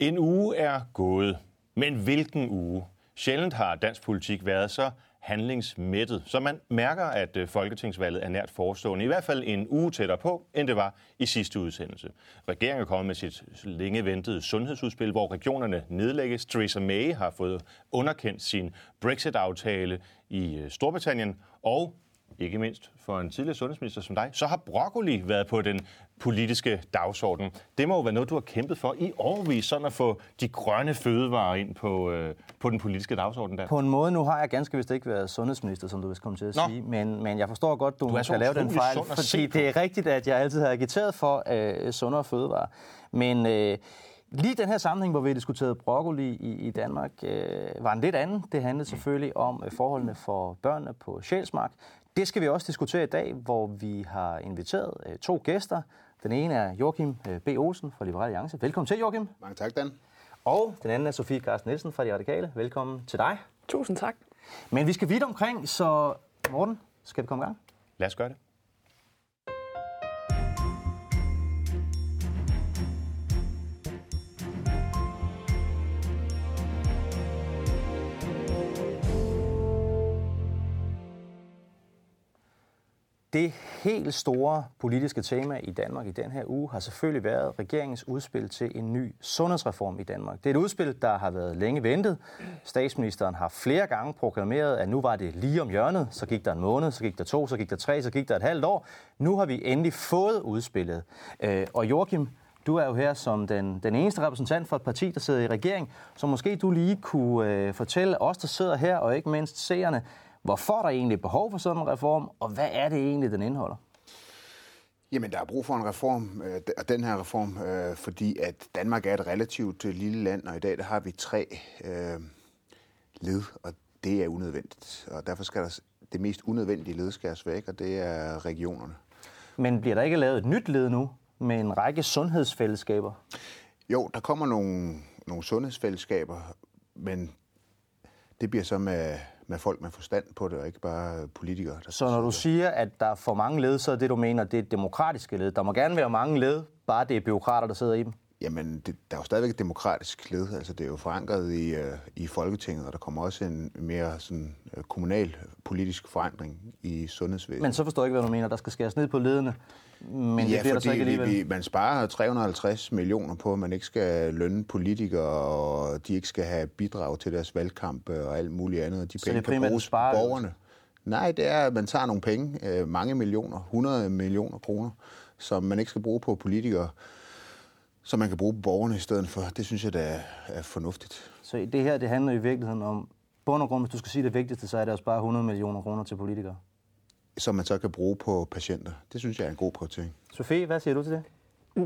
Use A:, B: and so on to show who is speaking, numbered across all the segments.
A: En uge er gået, men hvilken uge? Sjældent har dansk politik været så handlingsmættet, så man mærker, at øh, folketingsvalget er nært forestående, i hvert fald en uge tættere på, end det var i sidste udsendelse. Regeringen er kommet med sit længe ventede sundhedsudspil, hvor regionerne nedlægges. Theresa May har fået underkendt sin Brexit-aftale i øh, Storbritannien, og ikke mindst for en tidligere sundhedsminister som dig, så har broccoli været på den politiske dagsorden. Det må jo være noget, du har kæmpet for i årvis, sådan at få de grønne fødevarer ind på, øh, på den politiske dagsorden der.
B: På en måde, nu har jeg ganske vist ikke været sundhedsminister, som du vil komme til at Nå. sige, men, men jeg forstår godt, du, du skal lave den fejl, fordi det er rigtigt, at jeg altid har agiteret for øh, sundere fødevarer. Men øh, Lige den her sammenhæng, hvor vi diskuterede broccoli i, i Danmark, øh, var en lidt anden. Det handlede selvfølgelig om øh, forholdene for børnene på Sjælsmark. Det skal vi også diskutere i dag, hvor vi har inviteret øh, to gæster. Den ene er Joachim øh, B. Olsen fra Liberale Alliance. Velkommen til, Joachim.
C: Mange tak, Dan.
B: Og den anden er Sofie Carsten Nielsen fra De Radikale. Velkommen til dig.
D: Tusind tak.
B: Men vi skal vidt omkring, så Morten, skal vi komme i gang?
A: Lad os gøre det.
B: Det helt store politiske tema i Danmark i den her uge har selvfølgelig været regeringens udspil til en ny sundhedsreform i Danmark. Det er et udspil, der har været længe ventet. Statsministeren har flere gange proklameret, at nu var det lige om hjørnet. Så gik der en måned, så gik der to, så gik der tre, så gik der et halvt år. Nu har vi endelig fået udspillet. Øh, og Joachim, du er jo her som den, den eneste repræsentant for et parti, der sidder i regering, så måske du lige kunne øh, fortælle os, der sidder her, og ikke mindst seerne, Hvorfor er der egentlig behov for sådan en reform, og hvad er det egentlig, den indeholder?
C: Jamen, der er brug for en reform, øh, og den her reform, øh, fordi at Danmark er et relativt øh, lille land, og i dag der har vi tre øh, led, og det er unødvendigt. Og derfor skal der det mest unødvendige led skæres væk, og det er regionerne.
B: Men bliver der ikke lavet et nyt led nu med en række sundhedsfællesskaber?
C: Jo, der kommer nogle, nogle sundhedsfællesskaber, men det bliver så med med folk med forstand på det, og ikke bare politikere.
B: Der så når du siger, at der er for mange led, så er det, du mener, det er demokratiske led. Der må gerne være mange led, bare det er byråkrater, der sidder i dem.
C: Jamen, det, der er jo stadigvæk et demokratisk led. Altså, det er jo forankret i, uh, i Folketinget, og der kommer også en mere sådan, uh, kommunal politisk forandring i sundhedsvæsenet.
B: Men så forstår jeg ikke, hvad du mener. Der skal skæres ned på ledene, men ja, det bliver der så ikke alligevel.
C: Vi, man sparer 350 millioner på, at man ikke skal lønne politikere, og de ikke skal have bidrag til deres valgkamp og alt muligt andet. De
B: så penge det er kan bruges på borgerne.
C: Nej, det er, at man tager nogle penge, øh, mange millioner, 100 millioner kroner, som man ikke skal bruge på politikere som man kan bruge på borgerne i stedet for. Det synes jeg, det er, er fornuftigt.
B: Så det her, det handler i virkeligheden om, bund og grund, hvis du skal sige det vigtigste, så er det også bare 100 millioner kroner til politikere.
C: Som man så kan bruge på patienter. Det synes jeg er en god prioritering.
B: Sofie, hvad siger du til det?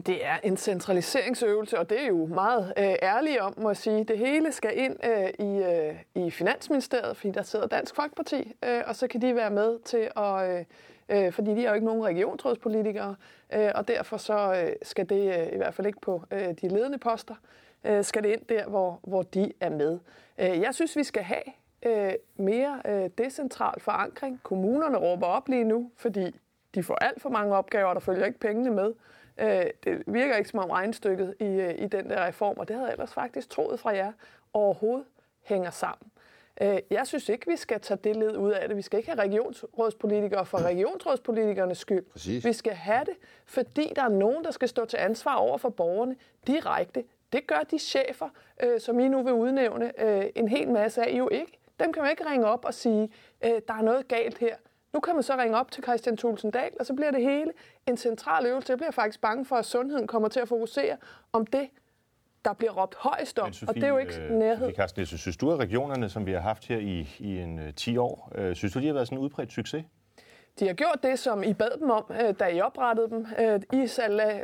D: Det er en centraliseringsøvelse, og det er jo meget øh, om, må jeg sige. Det hele skal ind øh, i, øh, i Finansministeriet, fordi der sidder Dansk Folkeparti, øh, og så kan de være med til at... Øh, øh, fordi de er jo ikke nogen regionsrådspolitikere, øh, og derfor så øh, skal det øh, i hvert fald ikke på øh, de ledende poster, øh, skal det ind der, hvor, hvor de er med. Øh, jeg synes, vi skal have øh, mere øh, decentral forankring. Kommunerne råber op lige nu, fordi de får alt for mange opgaver, og der følger ikke pengene med. Øh, det virker ikke som om regnstykket i, øh, i den der reform, og det havde jeg ellers faktisk troet fra jer overhovedet hænger sammen. Øh, jeg synes ikke, vi skal tage det led ud af det. Vi skal ikke have regionsrådspolitikere for regionsrådspolitikernes skyld.
C: Præcis.
D: Vi skal have det, fordi der er nogen, der skal stå til ansvar over for borgerne direkte. Det gør de chefer, øh, som I nu vil udnævne øh, en hel masse af, jo ikke. Dem kan man ikke ringe op og sige, der er noget galt her. Nu kan man så ringe op til Christian Thulsen Dahl, og så bliver det hele en central øvelse. Jeg bliver faktisk bange for, at sundheden kommer til at fokusere om det, der bliver råbt højst om, Sofie, og det er jo ikke øh, nærhed. Sofie
A: Carsten, synes du, at regionerne, som vi har haft her i, i en uh, øh, 10 år, uh, synes du, de har været sådan en udbredt succes?
D: De har gjort det, som I bad dem om, da I oprettede dem. I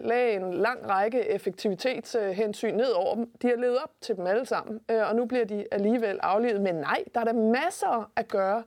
D: lagde en lang række effektivitetshensyn ned over dem. De har levet op til dem alle sammen, og nu bliver de alligevel aflevet. Men nej, der er der masser at gøre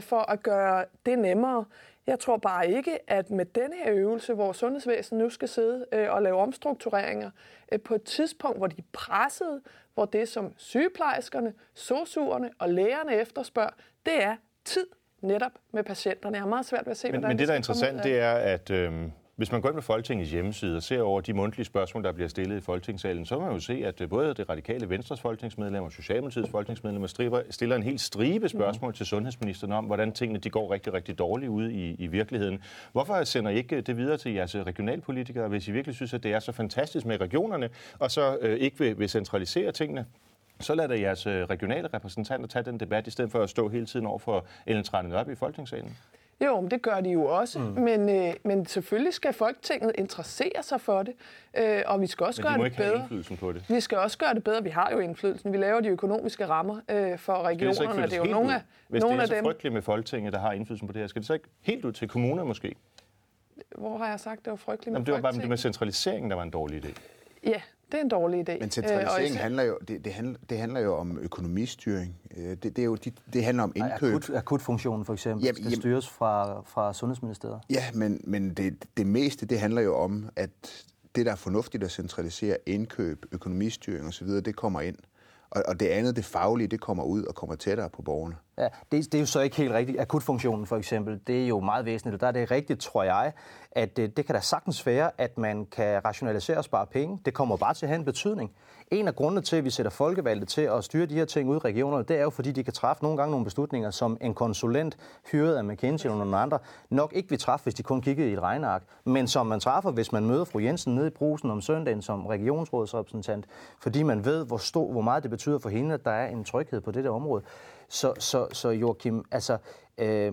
D: for at gøre det nemmere. Jeg tror bare ikke, at med denne her øvelse, hvor sundhedsvæsenet nu skal sidde øh, og lave omstruktureringer, øh, på et tidspunkt, hvor de er presset, hvor det som sygeplejerskerne, sosuerne og lægerne efterspørger, det er tid netop med patienterne. Jeg har meget svært ved at se,
A: men, men det, der er interessant, det er, at øh, hvis man går ind på Folketingets hjemmeside og ser over de mundtlige spørgsmål, der bliver stillet i Folketingssalen, så kan man jo se, at både det radikale Venstres folketingsmedlemmer og Socialdemokratiets folketingsmedlemmer stiller en helt stribe spørgsmål mm. til sundhedsministeren om, hvordan tingene de går rigtig, rigtig dårligt ud i, i virkeligheden. Hvorfor sender I ikke det videre til jeres regionalpolitikere, hvis I virkelig synes, at det er så fantastisk med regionerne, og så øh, ikke vil, vil centralisere tingene? så lader jeres øh, regionale repræsentanter tage den debat, i stedet for at stå hele tiden over for Ellen Trane op i Folketingssalen.
D: Jo, men det gør de jo også. Mm. Men, øh, men selvfølgelig skal Folketinget interessere sig for det, øh, og vi skal også
A: men de
D: gøre det bedre.
A: indflydelsen på det.
D: Vi skal også gøre det bedre. Vi har jo indflydelsen. Vi laver de økonomiske rammer øh, for regionerne,
A: det, det
D: er jo nogle af,
A: Hvis
D: nogle
A: det er så
D: af dem.
A: frygteligt med Folketinget, der har indflydelsen på det her, skal det så ikke helt ud til kommuner måske?
D: Hvor har jeg sagt, det var frygteligt med
A: Jamen, det var bare det med centraliseringen, der var en dårlig idé.
D: Ja, det er en dårlig idé.
C: Men centralisering øh, handler jo, det, det, handler, det handler jo om økonomistyring. Øh, det, det, er jo, det, det handler om indkøb.
B: Akut, akutfunktionen for eksempel jamen, skal jamen, styres fra, fra Sundhedsministeriet.
C: Ja, men, men det, det meste det handler jo om, at det, der er fornuftigt at centralisere indkøb, økonomistyring osv., det kommer ind. Og, og det andet, det faglige, det kommer ud og kommer tættere på borgerne.
B: Ja, det, det er jo så ikke helt rigtigt. Akutfunktionen for eksempel, det er jo meget væsentligt. Der er det rigtigt, tror jeg, at det, det kan da sagtens være, at man kan rationalisere og spare penge. Det kommer bare til at have en betydning. En af grundene til, at vi sætter folkevalgte til at styre de her ting ud i regionerne, det er jo, fordi de kan træffe nogle gange nogle beslutninger, som en konsulent hyret af McKinsey eller nogle andre nok ikke vil træffe, hvis de kun kiggede i et regneark, men som man træffer, hvis man møder fru Jensen nede i brusen om søndagen som regionsrådsrepræsentant, fordi man ved, hvor, stor, hvor meget det betyder for hende, at der er en tryghed på det der område. Så, så, så Joachim, altså... Øh,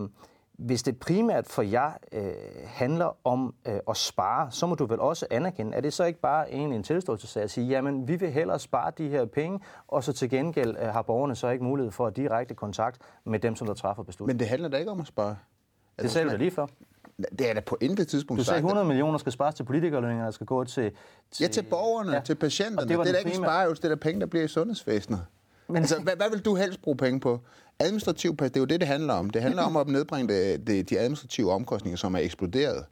B: hvis det primært for jer øh, handler om øh, at spare, så må du vel også anerkende, er det så ikke bare egentlig en tilståelsessag at sige, jamen vi vil hellere spare de her penge, og så til gengæld øh, har borgerne så ikke mulighed for at direkte kontakt med dem, som der træffer beslutningen.
C: Men det handler da ikke om at spare.
B: Det altså, sagde du lige før.
C: Det er da på intet tidspunkt
B: Du sagde 100 millioner skal spares til politikerlønninger, der skal gå til...
C: til ja, til borgerne, ja. til patienterne. Det, det er da ikke en spareøvelse, det er da penge, der bliver i sundhedsvæsenet. Men... Altså, hvad, hvad vil du helst bruge penge på? Administrativ, det er jo det, det handler om. Det handler om at nedbringe det, det, de administrative omkostninger, som er eksploderet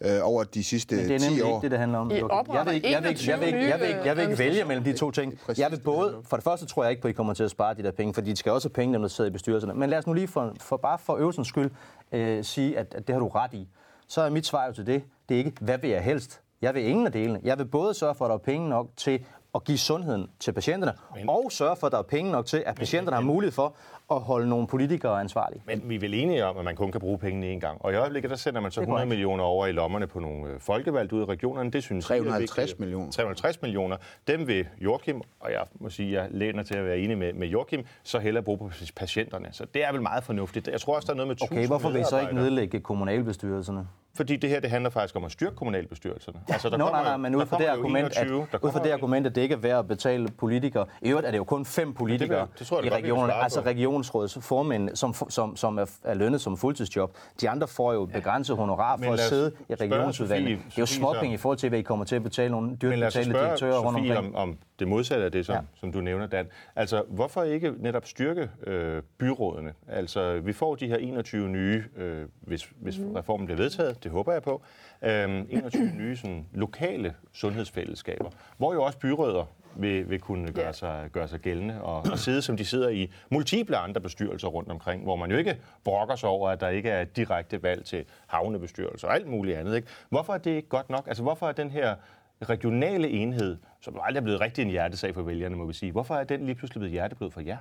C: øh, over de sidste 10 år.
B: Det er nemlig ikke det, det handler om.
D: Jeg vil ikke, jeg vil ikke, jeg vil ikke,
B: jeg vil ikke, jeg vil ikke vælge mellem de to ting. Jeg vil både, for det første tror jeg ikke på, at I kommer til at spare de der penge, fordi de skal også have penge, dem der sidder i bestyrelserne. Men lad os nu lige for, for bare for øvelsens skyld øh, sige, at, at det har du ret i. Så er mit svar jo til det, det er ikke, hvad vil jeg helst? Jeg vil ingen af delene. Jeg vil både sørge for, at der er penge nok til at give sundheden til patienterne, men, og sørge for, at der er penge nok til, at patienterne har mulighed for at holde nogle politikere ansvarlige.
A: Men vi er vel enige om, at man kun kan bruge pengene én gang. Og i øjeblikket, der sender man så 100 millioner over i lommerne på nogle øh, folkevalgte ud i regionerne. Det synes
C: 350 millioner.
A: 350 millioner. Dem vil Joachim, og jeg må sige, jeg læner til at være enig med, med Joachim, så hellere bruge på patienterne. Så det er vel meget fornuftigt. Jeg tror også, der er noget med
B: Okay, hvorfor vil I så ikke nedlægge kommunalbestyrelserne?
A: Fordi det her det handler faktisk om at styrke kommunalbestyrelserne.
B: Altså, der Nå, kommer, nej, nej, men ud fra det, argument, 21, at, ud fra det argument, at det ikke er værd at betale politikere. I øvrigt er det jo kun fem politikere det, det, det jeg, i regionerne, altså regionsrådets formænd, som, som, som er, er lønnet som fuldtidsjob. De andre får jo begrænset honorar for at sidde i regionsudvalget. Det er jo småpenge i forhold til, hvad I kommer til at betale nogle dyrt betalte direktører rundt omkring.
A: Om, om det modsatte af det, som, ja. som du nævner, Dan. Altså, hvorfor ikke netop styrke øh, byrådene? Altså, vi får de her 21 nye, øh, hvis, hvis mm. reformen bliver vedtaget, det håber jeg på, øh, 21 nye sådan, lokale sundhedsfællesskaber, hvor jo også byrødder vil, vil kunne gøre, sig, gøre sig gældende og, og sidde, som de sidder i multiple andre bestyrelser rundt omkring, hvor man jo ikke brokker sig over, at der ikke er direkte valg til havnebestyrelser og alt muligt andet. Ikke? Hvorfor er det ikke godt nok? Altså, hvorfor er den her regionale enhed, som aldrig er blevet rigtig en hjertesag for vælgerne, må vi sige, hvorfor er den lige pludselig blevet hjerteblod for jer?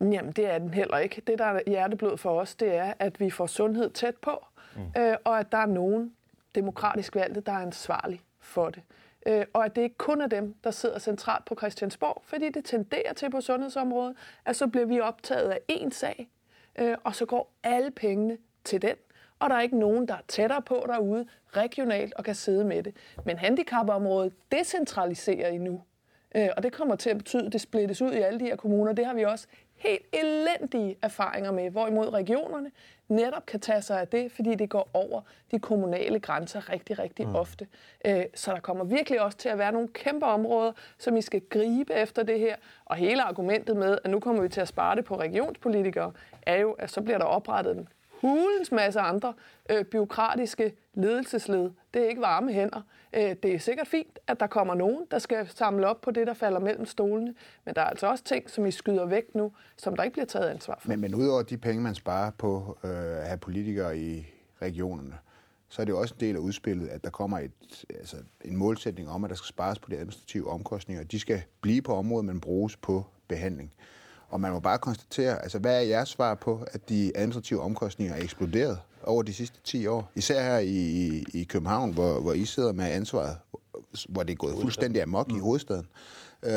D: Jamen, det er den heller ikke. Det, der er hjerteblod for os, det er, at vi får sundhed tæt på, mm. øh, og at der er nogen demokratisk valgte, der er ansvarlig for det. Øh, og at det ikke kun er dem, der sidder centralt på Christiansborg, fordi det tenderer til på sundhedsområdet, at så bliver vi optaget af én sag, øh, og så går alle pengene til den og der er ikke nogen, der er tættere på derude regionalt og kan sidde med det. Men handicapområdet decentraliserer I nu, øh, og det kommer til at betyde, at det splittes ud i alle de her kommuner. Det har vi også helt elendige erfaringer med, hvorimod regionerne netop kan tage sig af det, fordi det går over de kommunale grænser rigtig, rigtig mm. ofte. Øh, så der kommer virkelig også til at være nogle kæmpe områder, som I skal gribe efter det her. Og hele argumentet med, at nu kommer vi til at spare det på regionspolitikere, er jo, at så bliver der oprettet en hulens masse andre øh, byråkratiske ledelsesled. Det er ikke varme hænder. Øh, det er sikkert fint, at der kommer nogen, der skal samle op på det, der falder mellem stolene. Men der er altså også ting, som I skyder væk nu, som der ikke bliver taget ansvar for.
C: Men, men udover de penge, man sparer på øh, at have politikere i regionerne, så er det jo også en del af udspillet, at der kommer et, altså en målsætning om, at der skal spares på de administrative omkostninger. De skal blive på området, men bruges på behandling. Og man må bare konstatere, altså hvad er jeres svar på, at de administrative omkostninger er eksploderet over de sidste 10 år? Især her i, i, i København, hvor, hvor I sidder med ansvaret, hvor det er gået fuldstændig amok i hovedstaden. Øh,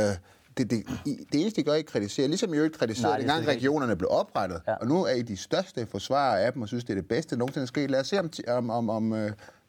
C: det, det, det eneste, de gør, er ikke kritisere. Ligesom I jo ikke kritiserede, dengang regionerne blev oprettet. Ja. Og nu er I de største forsvarere af dem, og synes, det er det bedste, nogensinde er sket. Lad os se om, om, om, om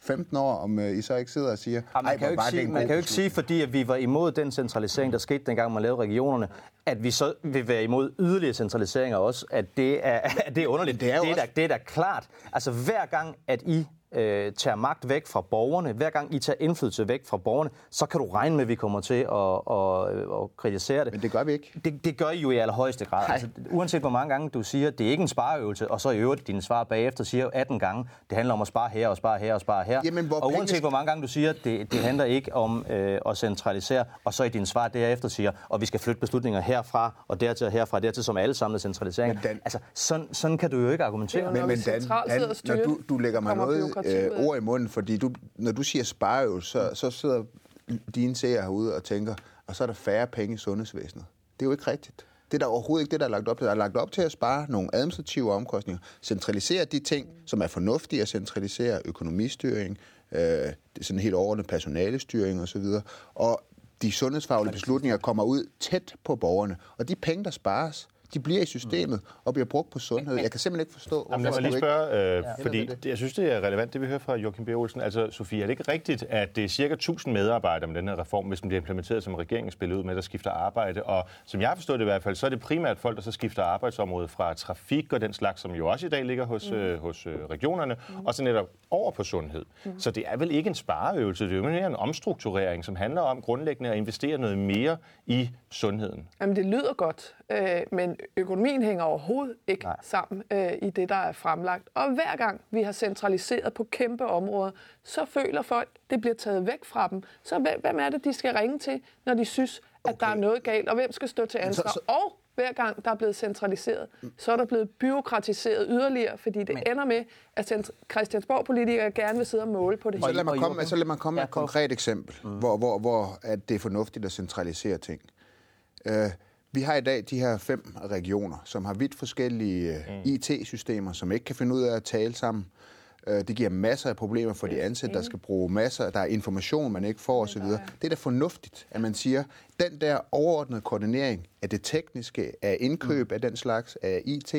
C: 15 år, om I så ikke sidder og siger...
B: Ja, man kan jo ikke, sige, man kan jo ikke sige, fordi at vi var imod den centralisering, der skete dengang, man lavede regionerne, at vi så vil være imod yderligere centraliseringer også, at det er, at det er underligt. Det er, det, er da, det er da klart. Altså hver gang, at I øh, tager magt væk fra borgerne, hver gang I tager indflydelse væk fra borgerne, så kan du regne med, at vi kommer til at, at, at kritisere det.
C: Men det gør vi ikke.
B: Det, det gør I jo i allerhøjeste grad. Altså, uanset hvor mange gange du siger, det er ikke en spareøvelse, og så i øvrigt dine svar bagefter siger 18 gange, det handler om at spare her og spare her og spare her. Jamen, hvor og uanset penge... hvor mange gange du siger, det, det handler ikke om øh, at centralisere, og så i dine svar derefter siger, og vi skal flytte beslutninger herfra og dertil og herfra, dertil som alle samlet centralisering. Dan... Altså, sådan, sådan kan du jo ikke argumentere.
C: Men, men Dan, Dan, når du, du lægger mig noget øh, ord i munden, fordi du, når du siger spareøvelse, så, så sidder dine seere herude og tænker, og så er der færre penge i sundhedsvæsenet. Det er jo ikke rigtigt. Det er der overhovedet ikke det, der er lagt op til. Der er lagt op til at spare nogle administrative omkostninger, centralisere de ting, som er fornuftige at centralisere, økonomistyring, øh, sådan helt overordnet personalestyring osv., og de sundhedsfaglige beslutninger kommer ud tæt på borgerne. Og de penge, der spares, de bliver i systemet og bliver brugt på sundhed. Jeg kan simpelthen ikke forstå,
A: Jamen, lad mig lige spørge, øh, ja. fordi det. jeg synes, det er relevant, det vi hører fra Joachim B. Olsen. Altså, Sofie, er det ikke rigtigt, at det er cirka 1000 medarbejdere med den her reform, hvis den bliver implementeret, som regeringen spiller ud med, der skifter arbejde? Og som jeg har forstået det i hvert fald, så er det primært folk, der så skifter arbejdsområde fra trafik og den slags, som jo også i dag ligger hos, mm. øh, hos øh, regionerne, mm. og så netop over på sundhed. Mm. Så det er vel ikke en spareøvelse, det er jo mere en omstrukturering, som handler om grundlæggende at investere noget mere i sundheden.
D: Jamen, det lyder godt, øh, men økonomien hænger overhovedet ikke Nej. sammen øh, i det, der er fremlagt. Og hver gang vi har centraliseret på kæmpe områder, så føler folk, det bliver taget væk fra dem. Så hvem er det, de skal ringe til, når de synes, at okay. der er noget galt, og hvem skal stå til ansvar? Så, så... Og hver gang der er blevet centraliseret, så er der blevet byråkratiseret yderligere, fordi det Men. ender med, at Christiansborg-politikere gerne vil sidde og måle på det
C: så lad mig komme, så lad mig komme med et konkret eksempel, mm. hvor, hvor, hvor at det er fornuftigt at centralisere ting. Uh, vi har i dag de her fem regioner, som har vidt forskellige øh, mm. IT-systemer, som ikke kan finde ud af at tale sammen. Øh, det giver masser af problemer for de ansatte, der skal bruge masser, der er information, man ikke får osv. Det er da fornuftigt, at man siger, den der overordnede koordinering af det tekniske, af indkøb mm. af den slags, af IT,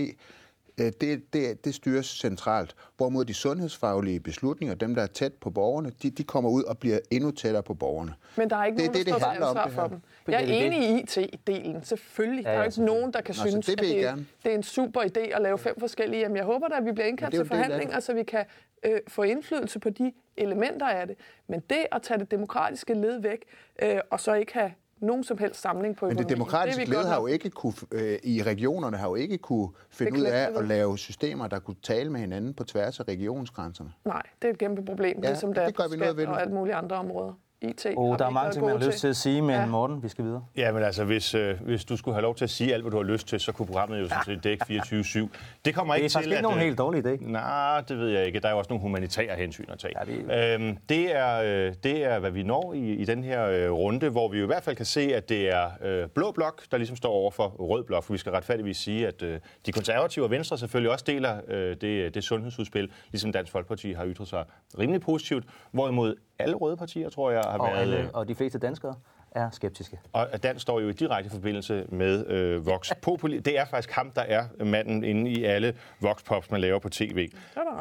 C: det, det, det styres centralt. Hvorimod de sundhedsfaglige beslutninger, dem der er tæt på borgerne, de, de kommer ud og bliver endnu tættere på borgerne.
D: Men der er ikke det, nogen, det, der det, står til ansvar for dem. Jeg er enig i IT-delen, selvfølgelig. Ja, ja, der er ikke nogen, der kan Nå, synes, det at det, det er en super idé at lave fem forskellige. Jamen, jeg håber da, at vi bliver indkaldt til forhandlinger, så vi kan øh, få indflydelse på de elementer af det. Men det at tage det demokratiske led væk, øh, og så ikke have nogen som helst samling på
C: økonomien. Men det demokratiske det, led har jo ikke kunne, øh, i regionerne har jo ikke kunne finde ud af at lave systemer, der kunne tale med hinanden på tværs af regionsgrænserne.
D: Nej, det er et kæmpe problem, ja, ligesom det, det gør vi noget ved og alle mulige andre områder. IT.
B: Oh, der er mange ting, man har lyst til at sige, men ja. Morten, vi skal videre.
A: Ja, men altså, hvis, øh, hvis du skulle have lov til at sige alt, hvad du har lyst til, så kunne programmet jo sådan set dække 24-7. Det kommer ikke
B: til, Det er faktisk ikke nogen øh, helt dårlig idé.
A: Nej, det ved jeg ikke. Der er jo også nogle humanitære hensyn at tage. Ja, det... Øhm, det, er, øh, det er, hvad vi når i, i den her øh, runde, hvor vi jo i hvert fald kan se, at det er øh, blå blok, der ligesom står over for rød blok. For vi skal retfærdigvis sige, at øh, de konservative og Venstre selvfølgelig også deler øh, det, det sundhedsudspil, ligesom Dansk Folkeparti har ytret sig rimelig positivt. Hvorimod alle røde partier, tror jeg, har
B: og
A: været...
B: Alle, og de fleste danskere er skeptiske.
A: Og Dan står jo i direkte forbindelse med øh, Vox Populi. Det er faktisk ham, der er manden inde i alle Vox Pops, man laver på tv.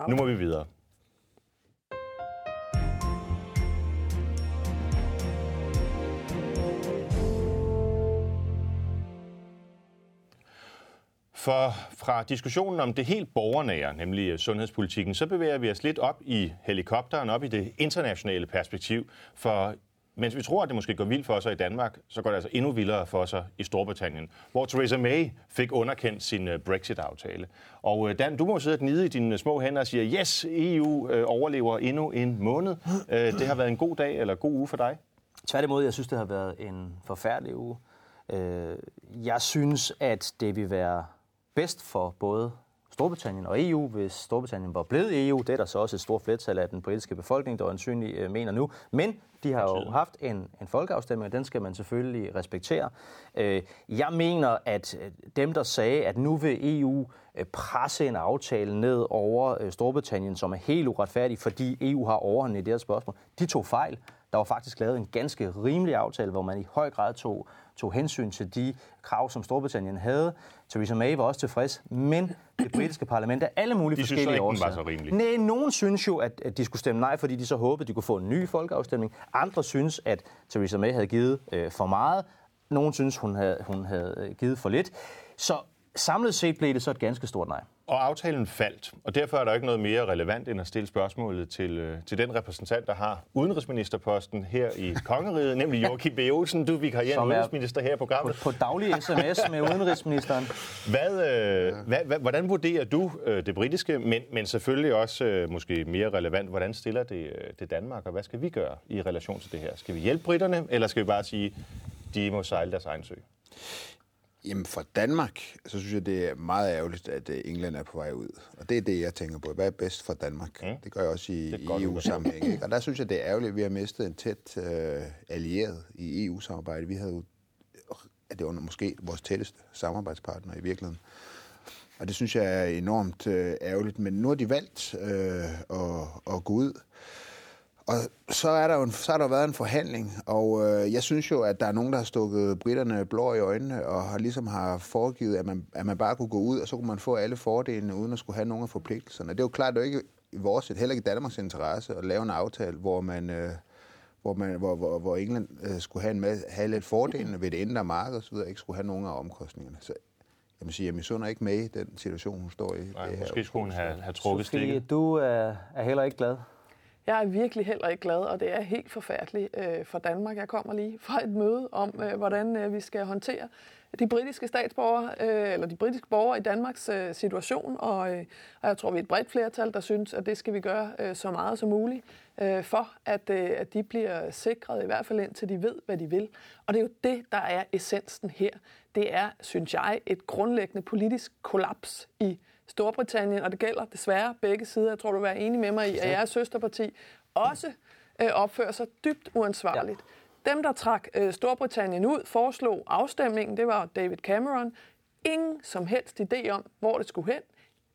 A: Nu må vi videre. For fra diskussionen om det helt borgernære, nemlig sundhedspolitikken, så bevæger vi os lidt op i helikopteren, op i det internationale perspektiv. For mens vi tror, at det måske går vildt for sig i Danmark, så går det altså endnu vildere for sig i Storbritannien, hvor Theresa May fik underkendt sin øh, Brexit-aftale. Og øh, Dan, du må sidde og gnide i dine små hænder og sige, yes, EU øh, overlever endnu en måned. Det har været en god dag eller god uge for dig?
B: Tværtimod, jeg synes, det har været en forfærdelig uge. Jeg synes, at det vil være bedst for både Storbritannien og EU, hvis Storbritannien var blevet EU. Det er der så også et stort flertal af den britiske befolkning, der ansynligt øh, mener nu. Men de har jo haft en, en folkeafstemning, og den skal man selvfølgelig respektere. Øh, jeg mener, at øh, dem, der sagde, at nu vil EU presse en aftale ned over Storbritannien, som er helt uretfærdig, fordi EU har overhånden i det her spørgsmål, de tog fejl. Der var faktisk lavet en ganske rimelig aftale, hvor man i høj grad tog, tog hensyn til de krav, som Storbritannien havde. Theresa May var også tilfreds, men det britiske parlament er alle mulige
A: de
B: forskellige
A: ikke,
B: årsager.
A: var så rimelig.
B: Nej, nogen synes jo, at, at de skulle stemme nej, fordi de så håbede, de kunne få en ny folkeafstemning. Andre synes, at Theresa May havde givet øh, for meget. Nogen synes, hun havde, hun havde givet for lidt. Så samlet set blev det så et ganske stort nej.
A: Og aftalen faldt, og derfor er der ikke noget mere relevant end at stille spørgsmålet til, øh, til den repræsentant, der har udenrigsministerposten her i Kongeriget, nemlig Joachim B. Olsen. Du er vikarierende udenrigsminister her i programmet.
B: På, på daglig sms med udenrigsministeren.
A: Hvad, øh, hvad, hvad, hvordan vurderer du øh, det britiske, men, men selvfølgelig også øh, måske mere relevant, hvordan stiller det, øh, det Danmark, og hvad skal vi gøre i relation til det her? Skal vi hjælpe britterne, eller skal vi bare sige, de må sejle deres egen sø?
C: Jamen for Danmark, så synes jeg, det er meget ærgerligt, at øh, England er på vej ud. Og det er det, jeg tænker på. Hvad er bedst for Danmark? Mm. Det gør jeg også i, i EU-sammenhæng. Og der synes jeg, det er ærgerligt, at vi har mistet en tæt uh, allieret i EU-samarbejde. Vi havde jo, at det var måske vores tætteste samarbejdspartner i virkeligheden. Og det synes jeg er enormt uh, ærgerligt. Men nu har de valgt uh, at, at gå ud. Og så er der jo en, så har der været en forhandling, og øh, jeg synes jo, at der er nogen, der har stukket britterne blå i øjnene, og har ligesom har foregivet, at man, at man bare kunne gå ud, og så kunne man få alle fordelene, uden at skulle have nogen af forpligtelserne. Det er jo klart, det er jo ikke i vores, heller ikke i Danmarks interesse, at lave en aftale, hvor man... Øh, hvor, man, hvor, hvor, hvor England øh, skulle have, en masse, have lidt fordelene ved det indre marked og så videre, ikke skulle have nogen af omkostningerne. Så jeg vil sige, jeg misunder ikke med i den situation, hun står i.
A: Nej, det måske skulle hun have, have trukket stikket.
B: du er, er heller ikke glad
D: jeg er virkelig heller ikke glad, og det er helt forfærdeligt øh, for Danmark. Jeg kommer lige fra et møde om, øh, hvordan øh, vi skal håndtere de britiske statsborgere, øh, eller de britiske borgere i Danmarks øh, situation, og, øh, og jeg tror, vi er et bredt flertal, der synes, at det skal vi gøre øh, så meget som muligt, øh, for at, øh, at de bliver sikret, i hvert fald indtil de ved, hvad de vil. Og det er jo det, der er essensen her. Det er, synes jeg, et grundlæggende politisk kollaps i Storbritannien, og det gælder desværre begge sider. Jeg tror, du vil være enig med mig i, at jeres søsterparti også øh, opfører sig dybt uansvarligt. Ja. Dem, der trak øh, Storbritannien ud, foreslog afstemningen, det var David Cameron. Ingen som helst idé om, hvor det skulle hen.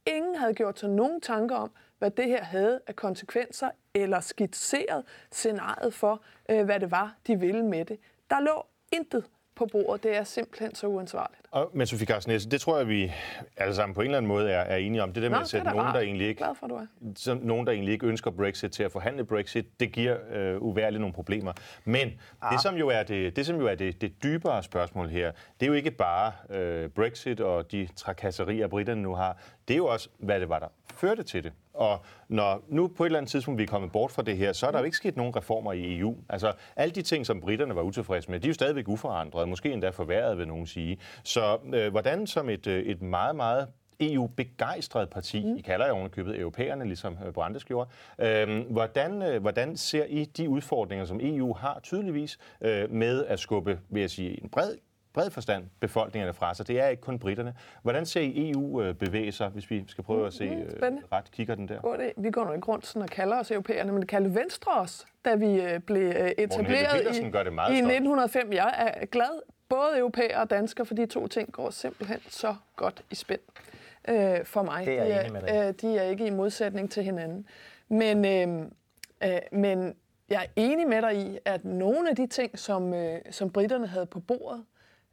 D: Ingen havde gjort sig nogen tanker om, hvad det her havde af konsekvenser, eller skitseret scenariet for, øh, hvad det var, de ville med det. Der lå intet på bordet. Det er simpelthen så uansvarligt.
A: Og, men Sofie Carsten det tror jeg, vi alle sammen på en eller anden måde er, er enige om. Det der med Nå, at sætte nogen, der egentlig ikke,
D: Glad for, du er.
A: Så, nogen, der egentlig ikke ønsker Brexit til at forhandle Brexit, det giver øh, uværligt nogle problemer. Men ah. det, som jo er, det, det, som jo er det, det dybere spørgsmål her, det er jo ikke bare øh, Brexit og de trakasserier, britterne nu har. Det er jo også, hvad det var, der førte til det. Og når nu på et eller andet tidspunkt vi er kommet bort fra det her, så er der jo ikke sket nogen reformer i EU. Altså alle de ting, som britterne var utilfredse med, de er jo stadigvæk uforandrede, måske endda forværret, vil nogen sige. Så øh, hvordan som et, øh, et meget, meget EU-begejstret parti, mm. I kalder jo købet europæerne, ligesom øh, Brandes gjorde. Øhm, hvordan, øh, hvordan ser I de udfordringer, som EU har tydeligvis øh, med at skubbe, vil jeg sige, en bred bred forstand befolkningerne fra sig. Det er ikke kun britterne. Hvordan ser I EU øh, bevæge sig, hvis vi skal prøve at se mm, øh, ret kigger den der?
D: Vi går nok ikke rundt sådan og kalder os europæerne, men det kaldte Venstre os, da vi øh, blev etableret i,
A: gør det meget
D: i 1905. Jeg er glad, både europæer og danskere, for de to ting går simpelthen så godt i spænd øh, for mig.
B: Det er de,
D: er, øh, de er ikke i modsætning til hinanden. Men, øh, øh, men jeg er enig med dig i, at nogle af de ting, som, øh, som britterne havde på bordet,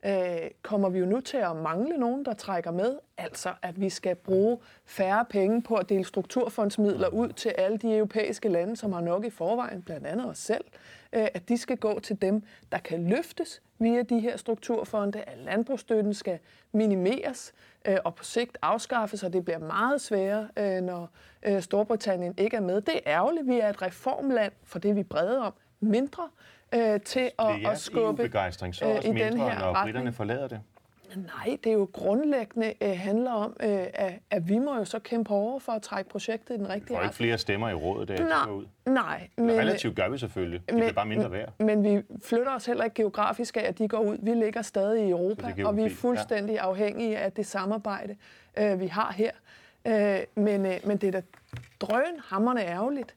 D: øh, kommer vi jo nu til at mangle nogen, der trækker med. Altså, at vi skal bruge færre penge på at dele strukturfondsmidler ud til alle de europæiske lande, som har nok i forvejen, blandt andet os selv. Øh, at de skal gå til dem, der kan løftes via de her strukturfonde, at landbrugsstøtten skal minimeres øh, og på sigt afskaffes, og det bliver meget sværere, øh, når øh, Storbritannien ikke er med. Det er ærgerligt. Vi er et reformland for det, vi breder om mindre øh, til at,
A: at
D: skubbe
A: begejstring så også øh, i mindre, den her når retning. britterne forlader det?
D: Nej, det er jo grundlæggende øh, handler om, øh, at, at vi må jo så kæmpe hårdere for at trække projektet i den rigtige retning.
A: Der ikke flere stemmer i rådet, der
D: nej, ud. Nej. Men,
A: relativt gør vi selvfølgelig. Det men, bliver bare mindre værd.
D: Men vi flytter os heller ikke geografisk af, at de går ud. Vi ligger stadig i Europa, og vi er fuldstændig ja. afhængige af det samarbejde, øh, vi har her. Øh, men, øh, men det er da drønhammerne ærgerligt.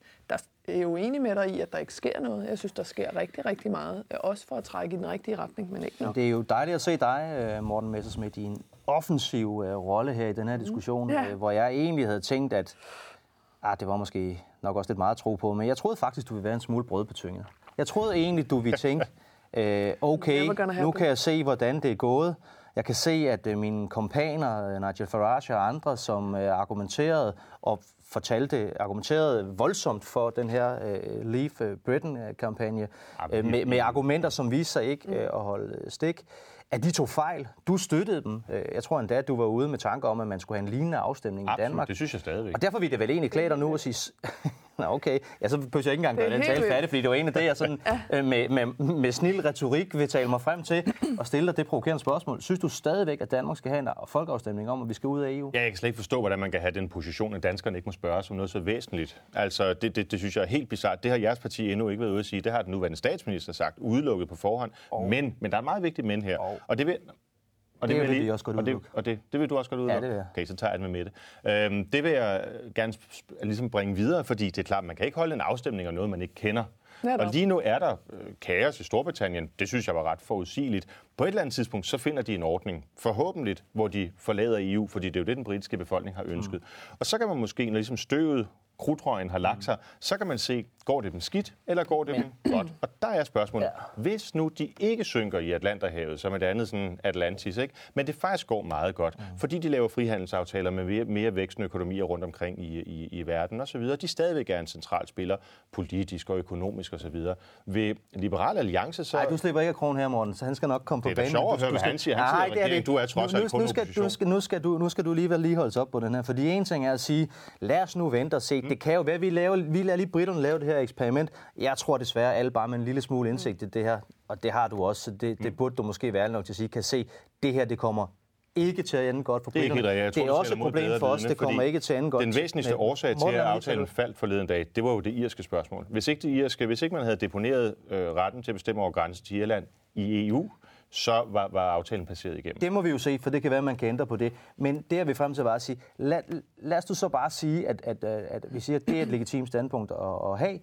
D: Er jo enig med dig i, at der ikke sker noget. Jeg synes, der sker rigtig, rigtig meget. øh, Også for at trække i den rigtige retning, men ikke nok.
B: Det er jo dejligt at se dig, øh, Morten Messersmith, i en offensiv øh, rolle her i den her diskussion,
D: Ja.
B: øh, hvor jeg egentlig havde tænkt, at ah, det var måske nok også lidt meget at tro på, men jeg troede faktisk, du ville være en smule brødbetynget. Jeg troede egentlig, du ville tænke, øh, okay, nu kan jeg se, hvordan det er gået. Jeg kan se, at mine kompaner, Nigel Farage og andre, som argumenterede og fortalte, argumenterede voldsomt for den her øh, Leave øh, Britain-kampagne, øh, med, med argumenter, som viste sig ikke øh, at holde øh, stik, at de tog fejl. Du støttede dem. Øh, Jeg tror endda, at du var ude med tanker om, at man skulle have en lignende afstemning i
A: Absolut,
B: Danmark.
A: det synes jeg stadigvæk.
B: Og derfor vil det vel egentlig klæde dig nu at sige, okay, ja, så behøver jeg ikke engang
D: Det er
B: gøre den tale færdig, fordi det var en af det, jeg sådan, øh, med, med, med snil retorik vil tale mig frem til og stille dig det provokerende spørgsmål. Synes du stadigvæk, at Danmark skal have en folkeafstemning om, at vi skal ud af EU?
A: Ja, jeg kan slet ikke forstå, hvordan man kan have den position, at danskerne ikke må spørge som noget så væsentligt. Altså, det, det, det synes jeg er helt bizart. Det har jeres parti endnu ikke været ude at sige. Det har den nuværende statsminister sagt, udelukket på forhånd. Oh. Men, men der er et meget vigtigt men her.
B: Og-
A: Og det vil... Og
B: Det
A: vil
B: vil
A: jeg
B: vi også godt
A: og det, og det, det vil du også godt udelukke?
B: det vil jeg.
A: Okay, så tager jeg den med Mette. Øhm, det vil jeg gerne sp- ligesom bringe videre, fordi det er klart, man kan ikke holde en afstemning om noget, man ikke kender.
D: Netop.
A: Og lige nu er der øh, kaos i Storbritannien. Det synes jeg var ret forudsigeligt. På et eller andet tidspunkt, så finder de en ordning, forhåbentlig, hvor de forlader EU, fordi det er jo det, den britiske befolkning har ønsket. Mm. Og så kan man måske, når ligesom støvet, krudtrøjen har lagt sig, så kan man se, går det dem skidt, eller går det dem godt? Og der er spørgsmålet, ja. hvis nu de ikke synker i Atlanterhavet, som det andet sådan Atlantis, ikke? men det faktisk går meget godt, mm. fordi de laver frihandelsaftaler med mere, mere vækstende økonomier rundt omkring i, i, i verden osv., de stadigvæk er en central spiller, politisk og økonomisk osv. Vil Liberal Alliance så...
B: Nej, du slipper ikke af krogen her, Morten, så han skal nok komme på
A: Det er
B: banen.
A: sjovt at høre, hvad han siger. Han sidder i
B: det er det.
A: Du er trods
B: Nu-
A: alt kun
B: nu, skal, nu, skal, nu, skal du, nu skal du lige lige holdes op på den her, fordi en ting er at sige, lad os nu vente og se.
A: Mm.
B: Det kan jo være, vi, laver, vi lader lige britterne lave det her eksperiment. Jeg tror desværre, alle bare med en lille smule indsigt i det her, og det har du også, så det,
A: Mm.
B: det burde du måske være nok til at sige, kan se, det her det kommer ikke til at ende godt for
A: Det er ikke. Jeg tror,
B: det er også et problem for os, det kommer ikke til at ende godt.
A: Den væsentligste årsag til, at aftalen faldt forleden dag, det var jo det irske spørgsmål. Hvis ikke, det irske, hvis ikke man havde deponeret øh, retten til at bestemme over grænsen til Irland i EU, så var, var aftalen passeret igennem.
B: Det må vi jo se, for det kan være, at man kan ændre på det. Men det er vi frem til bare at sige, lad, lad os du så bare sige, at, at, at, at vi siger, at det er et legitimt standpunkt at, at have.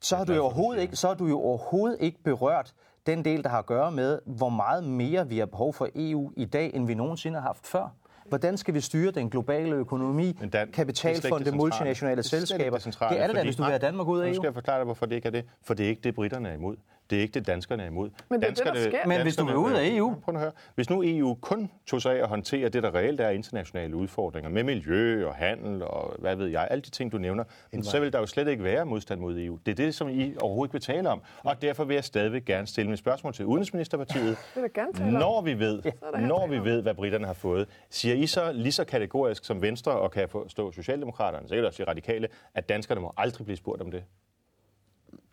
B: Så har, du jo overhovedet ikke, så har du jo overhovedet ikke berørt den del, der har at gøre med, hvor meget mere vi har behov for EU i dag, end vi nogensinde har haft før. Hvordan skal vi styre den globale økonomi,
A: Men Dan,
B: kapitalfonde, multinationale
A: Det er
B: selskaber?
A: Det,
B: det er det da, hvis du vil have Danmark ud af
A: Nu
B: EU.
A: skal jeg forklare dig, hvorfor det ikke er det. For det er ikke det, britterne er imod. Det er ikke det, danskerne er imod.
D: Men det er det, der
A: danskerne,
D: sker.
B: Men hvis du vil
A: danskerne-
B: ud af EU?
A: Prøv nu at høre. Hvis nu EU kun tog sig af at håndtere det, der reelt er internationale udfordringer med miljø og handel og hvad ved jeg, alle de ting, du nævner, så vil der jo slet ikke være modstand mod EU. Det er det, som I overhovedet ikke vil tale om. Og derfor vil jeg stadigvæk gerne stille mit spørgsmål til Udenrigsministerpartiet.
D: Det vil jeg gerne tale om.
A: Når vi ved, når vi ved, hvad britterne har fået, siger I så lige så kategorisk som Venstre, og kan forstå Socialdemokraterne, sikkert også de radikale, at danskerne må aldrig blive spurgt om det?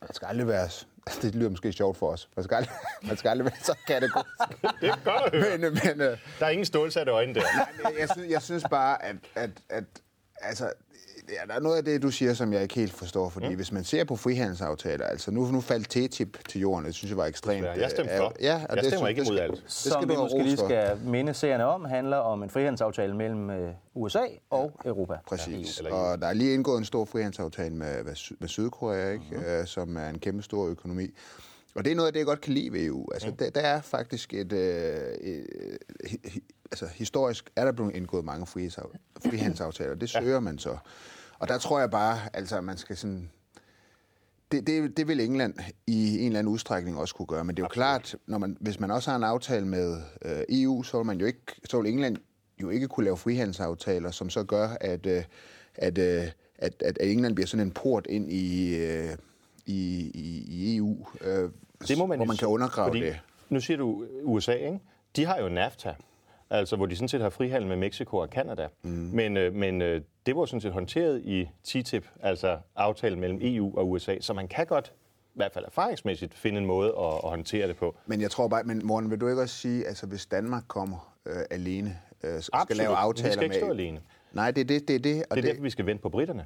C: Man skal aldrig være... Det lyder måske sjovt for os. Man skal aldrig, man skal aldrig være så kategorisk.
A: Det er godt at høre.
C: Men, men øh,
A: Der er ingen stålsatte øjne der.
C: jeg, jeg, synes, jeg synes bare, at, at, at altså, ja, der er noget af det, du siger, som jeg ikke helt forstår. Fordi mm. hvis man ser på frihandelsaftaler, altså nu, nu faldt TTIP til jorden, det synes jeg var ekstremt...
A: Jeg stemte
C: øh,
A: for.
C: Ja,
A: Jeg
C: det,
A: stemmer ikke imod alt.
C: Det skal
B: som vi måske lige skal minde seerne om, handler om en frihandelsaftale mellem øh, USA og Europa.
C: Præcis.
A: eller
C: og der er lige indgået en stor frihandelsaftale med, med, Sy- med Sydkorea, ikke? Øh, som er en kæmpe stor økonomi. Og det er noget af det, jeg godt kan lide ved EU. Altså, mm. der, der er faktisk et... Øh, et altså, historisk er der blevet indgået mange frihandelsaftaler. Det søger ja. man så. Og der tror jeg bare, altså, man skal sådan... Det, det, det vil England i en eller anden udstrækning også kunne gøre. Men det er jo Absolut. klart, når man, hvis man også har en aftale med øh, EU, så vil, man jo ikke, så vil England jo ikke kunne lave frihandelsaftaler, som så gør, at, øh, at, øh, at, at England bliver sådan en port ind i, øh, i, i, i EU, øh,
A: Det må man
C: hvor man kan undergrave
A: fordi,
C: det.
A: Nu siger du USA, ikke? De har jo NAFTA, altså hvor de sådan set har frihandel med Mexico og Canada. Mm. Men, øh, men øh, det var sådan set håndteret i TTIP, altså aftalen mellem EU og USA, så man kan godt i hvert fald erfaringsmæssigt finde en måde at, at håndtere det på.
C: Men jeg tror bare, men Morten, vil du ikke også sige, altså hvis Danmark kommer øh, alene, øh, skal
A: Absolut.
C: lave
A: Vi
C: aftaler
A: skal ikke
C: med...
A: stå alene.
C: Nej, det er det, det er det. Og
A: Det er
C: det,
A: derfor, vi skal vente på britterne.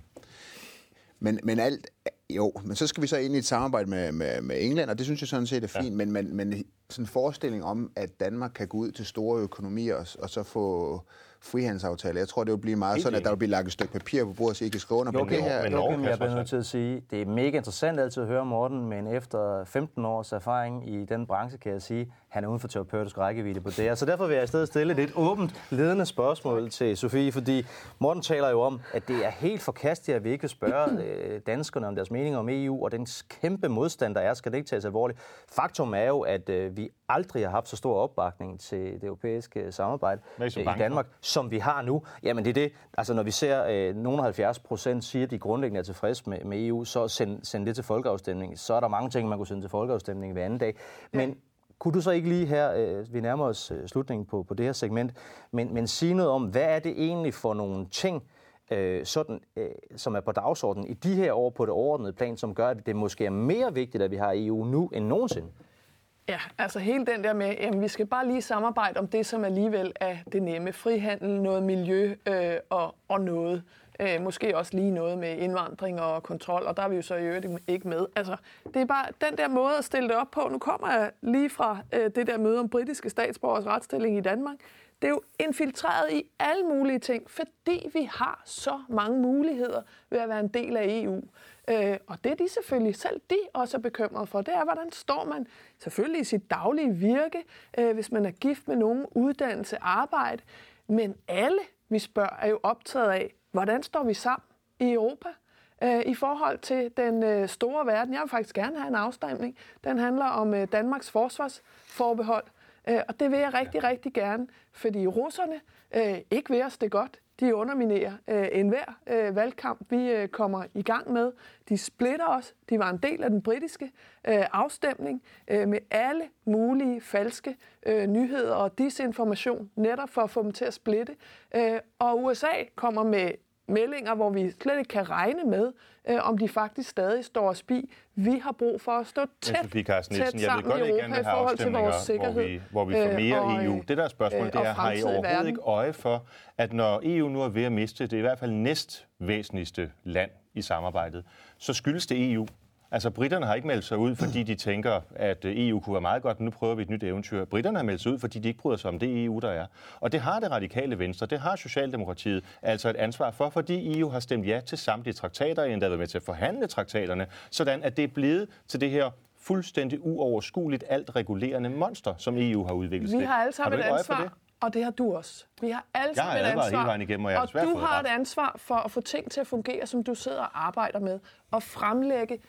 C: Men, men alt, jo, men så skal vi så ind i et samarbejde med, med, med England, og det synes jeg sådan set er fint, ja. men, men, men sådan en forestilling om, at Danmark kan gå ud til store økonomier og, og så få, frihandelsaftale. Jeg tror, det vil blive meget sådan, at der vil blive lagt et stykke papir på bordet, så I kan skrive under på
B: Okay,
C: det her.
A: men
B: jo,
A: Norge
B: jeg bliver nødt til at sige, det er mega interessant altid at høre Morten, men efter 15 års erfaring i den branche, kan jeg sige, han er uden for terapeutisk rækkevidde på det. Så derfor vil jeg i stedet stille et lidt åbent, ledende spørgsmål til Sofie, fordi Morten taler jo om, at det er helt forkastigt, at vi ikke vil spørge øh, danskerne om deres mening om EU, og den kæmpe modstand, der er, skal det ikke tages alvorligt. Faktum er jo, at øh, vi aldrig har haft så stor opbakning til det europæiske samarbejde
A: I
B: øh, i
A: bange for?
B: Danmark, som vi har nu. Jamen det er det, altså når vi ser øh, nogle 70 procent siger, at de grundlæggende er tilfredse med, med EU, så send, send det til folkeafstemning. Så er der mange ting, man kunne sende til folkeafstemning hver anden dag. Men kunne du så ikke lige her, øh, vi nærmer os øh, slutningen på, på det her segment, men, men sige noget om, hvad er det egentlig for nogle ting, øh, sådan, øh, som er på dagsordenen i de her år på det overordnede plan, som gør, at det måske er mere vigtigt, at vi har EU nu end nogensinde?
D: Ja, altså hele den der med, at vi skal bare lige samarbejde om det, som alligevel er det nemme. Frihandel, noget miljø øh, og, og noget. Øh, måske også lige noget med indvandring og kontrol, og der er vi jo så i øvrigt ikke med. Altså, det er bare den der måde at stille det op på. Nu kommer jeg lige fra øh, det der møde om britiske statsborgers retsstilling i Danmark. Det er jo infiltreret i alle mulige ting, fordi vi har så mange muligheder ved at være en del af EU. Øh, og det er de selvfølgelig selv de også er bekymrede for, det er, hvordan står man selvfølgelig i sit daglige virke, øh, hvis man er gift med nogen, uddannelse, arbejde. Men alle, vi spørger, er jo optaget af, hvordan står vi sammen i Europa? øh, i forhold til den øh, store verden. Jeg vil faktisk gerne have en afstemning. Den handler om øh, Danmarks forsvarsforbehold. Øh, og det vil jeg rigtig, rigtig gerne, fordi russerne øh, ikke vil os det godt. De underminerer øh, enhver øh, valgkamp, vi øh, kommer i gang med. De splitter os. De var en del af den britiske øh, afstemning øh, med alle mulige falske øh, nyheder og disinformation, netop for at få dem til at splitte. Øh, og USA kommer med meldinger, hvor vi slet ikke kan regne med, øh, om de faktisk stadig står os bi. Vi har brug for at stå tæt,
A: Sofie Carsten
D: tæt
A: Nielsen, jeg ved
D: sammen
A: godt,
D: i Europa
A: gerne
D: i forhold til vores
A: afstemninger, hvor
D: sikkerhed.
A: vi, hvor vi får mere
D: øh, og,
A: EU. Det der er spørgsmål,
D: øh,
A: det er, har i overhovedet
D: verden.
A: ikke øje for, at når EU nu er ved at miste det, i hvert fald næst væsentligste land i samarbejdet, så skyldes det EU. Altså, britterne har ikke meldt sig ud, fordi de tænker, at øh, EU kunne være meget godt, men nu prøver vi et nyt eventyr. Britterne har meldt sig ud, fordi de ikke bryder sig om det EU, der er. Og det har det radikale venstre, det har Socialdemokratiet altså et ansvar for, fordi EU har stemt ja til samtlige traktater, endda været med til at forhandle traktaterne, sådan at det er blevet til det her fuldstændig uoverskueligt, alt regulerende monster, som EU har udviklet.
D: Vi
A: til.
D: har alle sammen et ansvar,
A: det?
D: og det har du også. Vi har alle
A: Jeg har
D: sammen et ansvar.
A: hele vejen igennem, og jeg har desværre
D: du har
A: ret.
D: et ansvar for at få ting til at fungere, som du sidder og arbejder med, og fremlægge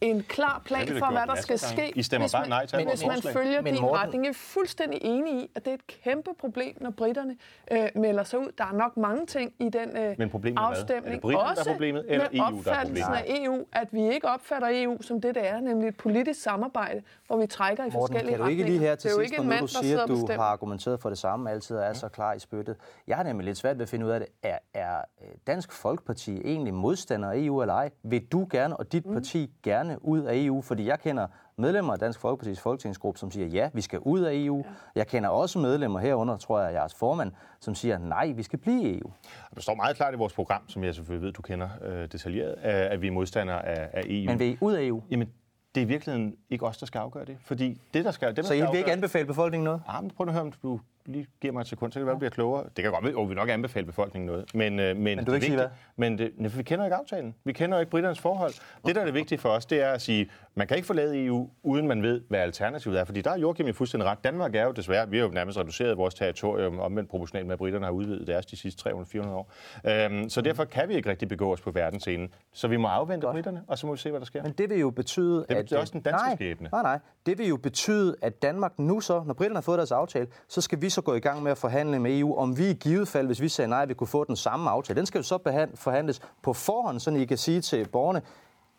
D: en klar plan for, hvad der skal ske.
A: I stemmer
D: hvis
A: bare
D: man,
A: nej til alle
D: Hvis man følger
B: Men
D: din
B: Morten-
D: retning. Jeg er fuldstændig enig i, at det er et kæmpe problem, når britterne øh, melder sig ud. Der er nok mange ting i den øh,
A: Men problemet er hvad?
D: afstemning.
A: Er det briterne, der er
D: Også
A: problemet, eller
D: med
A: EU, der er
D: opfattelsen
A: problemet?
D: af EU, at vi ikke opfatter EU som det, det er, nemlig et politisk samarbejde, hvor vi trækker i
B: Morten,
D: forskellige
B: kan du ikke lige her til sidst, når du siger, at du har argumenteret for det samme altid og er så klar i spyttet. Jeg har nemlig lidt svært ved at finde ud af det. Er, er øh, Dansk Folkeparti egentlig modstander af EU eller ej? Vil du gerne, og dit parti gerne ud af EU? Fordi jeg kender medlemmer af Dansk Folkepartis folketingsgruppe, som siger, ja, vi skal ud af EU. Jeg kender også medlemmer herunder, tror jeg, jeres formand, som siger, nej, vi skal blive i EU.
A: Der står meget klart i vores program, som jeg selvfølgelig ved, du kender øh, detaljeret, at vi er modstandere af, af EU.
B: Men vil I ud af EU?
A: Jamen, det er i virkeligheden ikke os, der skal afgøre det. Fordi det, der skal... Det, der
B: Så I
A: skal
B: vil ikke
A: afgøre-
B: anbefale befolkningen noget?
A: Ah, men prøv at høre, om du lige giver mig et sekund, så kan det være, du bliver klogere. Det kan godt være, at vi nok anbefale befolkningen noget. Men, øh, men,
B: vil
A: det
B: ikke sige hvad?
A: Men det, nej, vi kender ikke aftalen. Vi kender ikke britternes forhold. Det, der er det vigtige for os, det er at sige, man kan ikke forlade EU, uden man ved, hvad alternativet er. Fordi der er Joachim i fuldstændig ret. Danmark er jo desværre, vi har jo nærmest reduceret vores territorium, omvendt proportionalt med, at britterne har udvidet deres de sidste 300-400 år. Øhm, så derfor kan vi ikke rigtig begå os på verdensscenen. Så vi må afvente britterne, og så må vi se, hvad der sker.
B: Men det vil jo betyde,
A: Det
B: at...
A: betyder også den danske
B: nej,
A: skæbne.
B: Nej, nej. Det vil jo betyde, at Danmark nu så, når britterne har fået deres aftale, så skal vi så gå i gang med at forhandle med EU, om vi i givet fald, hvis vi sagde nej, vi kunne få den samme aftale. Den skal jo så behan- forhandles på forhånd, så I kan sige til borgerne,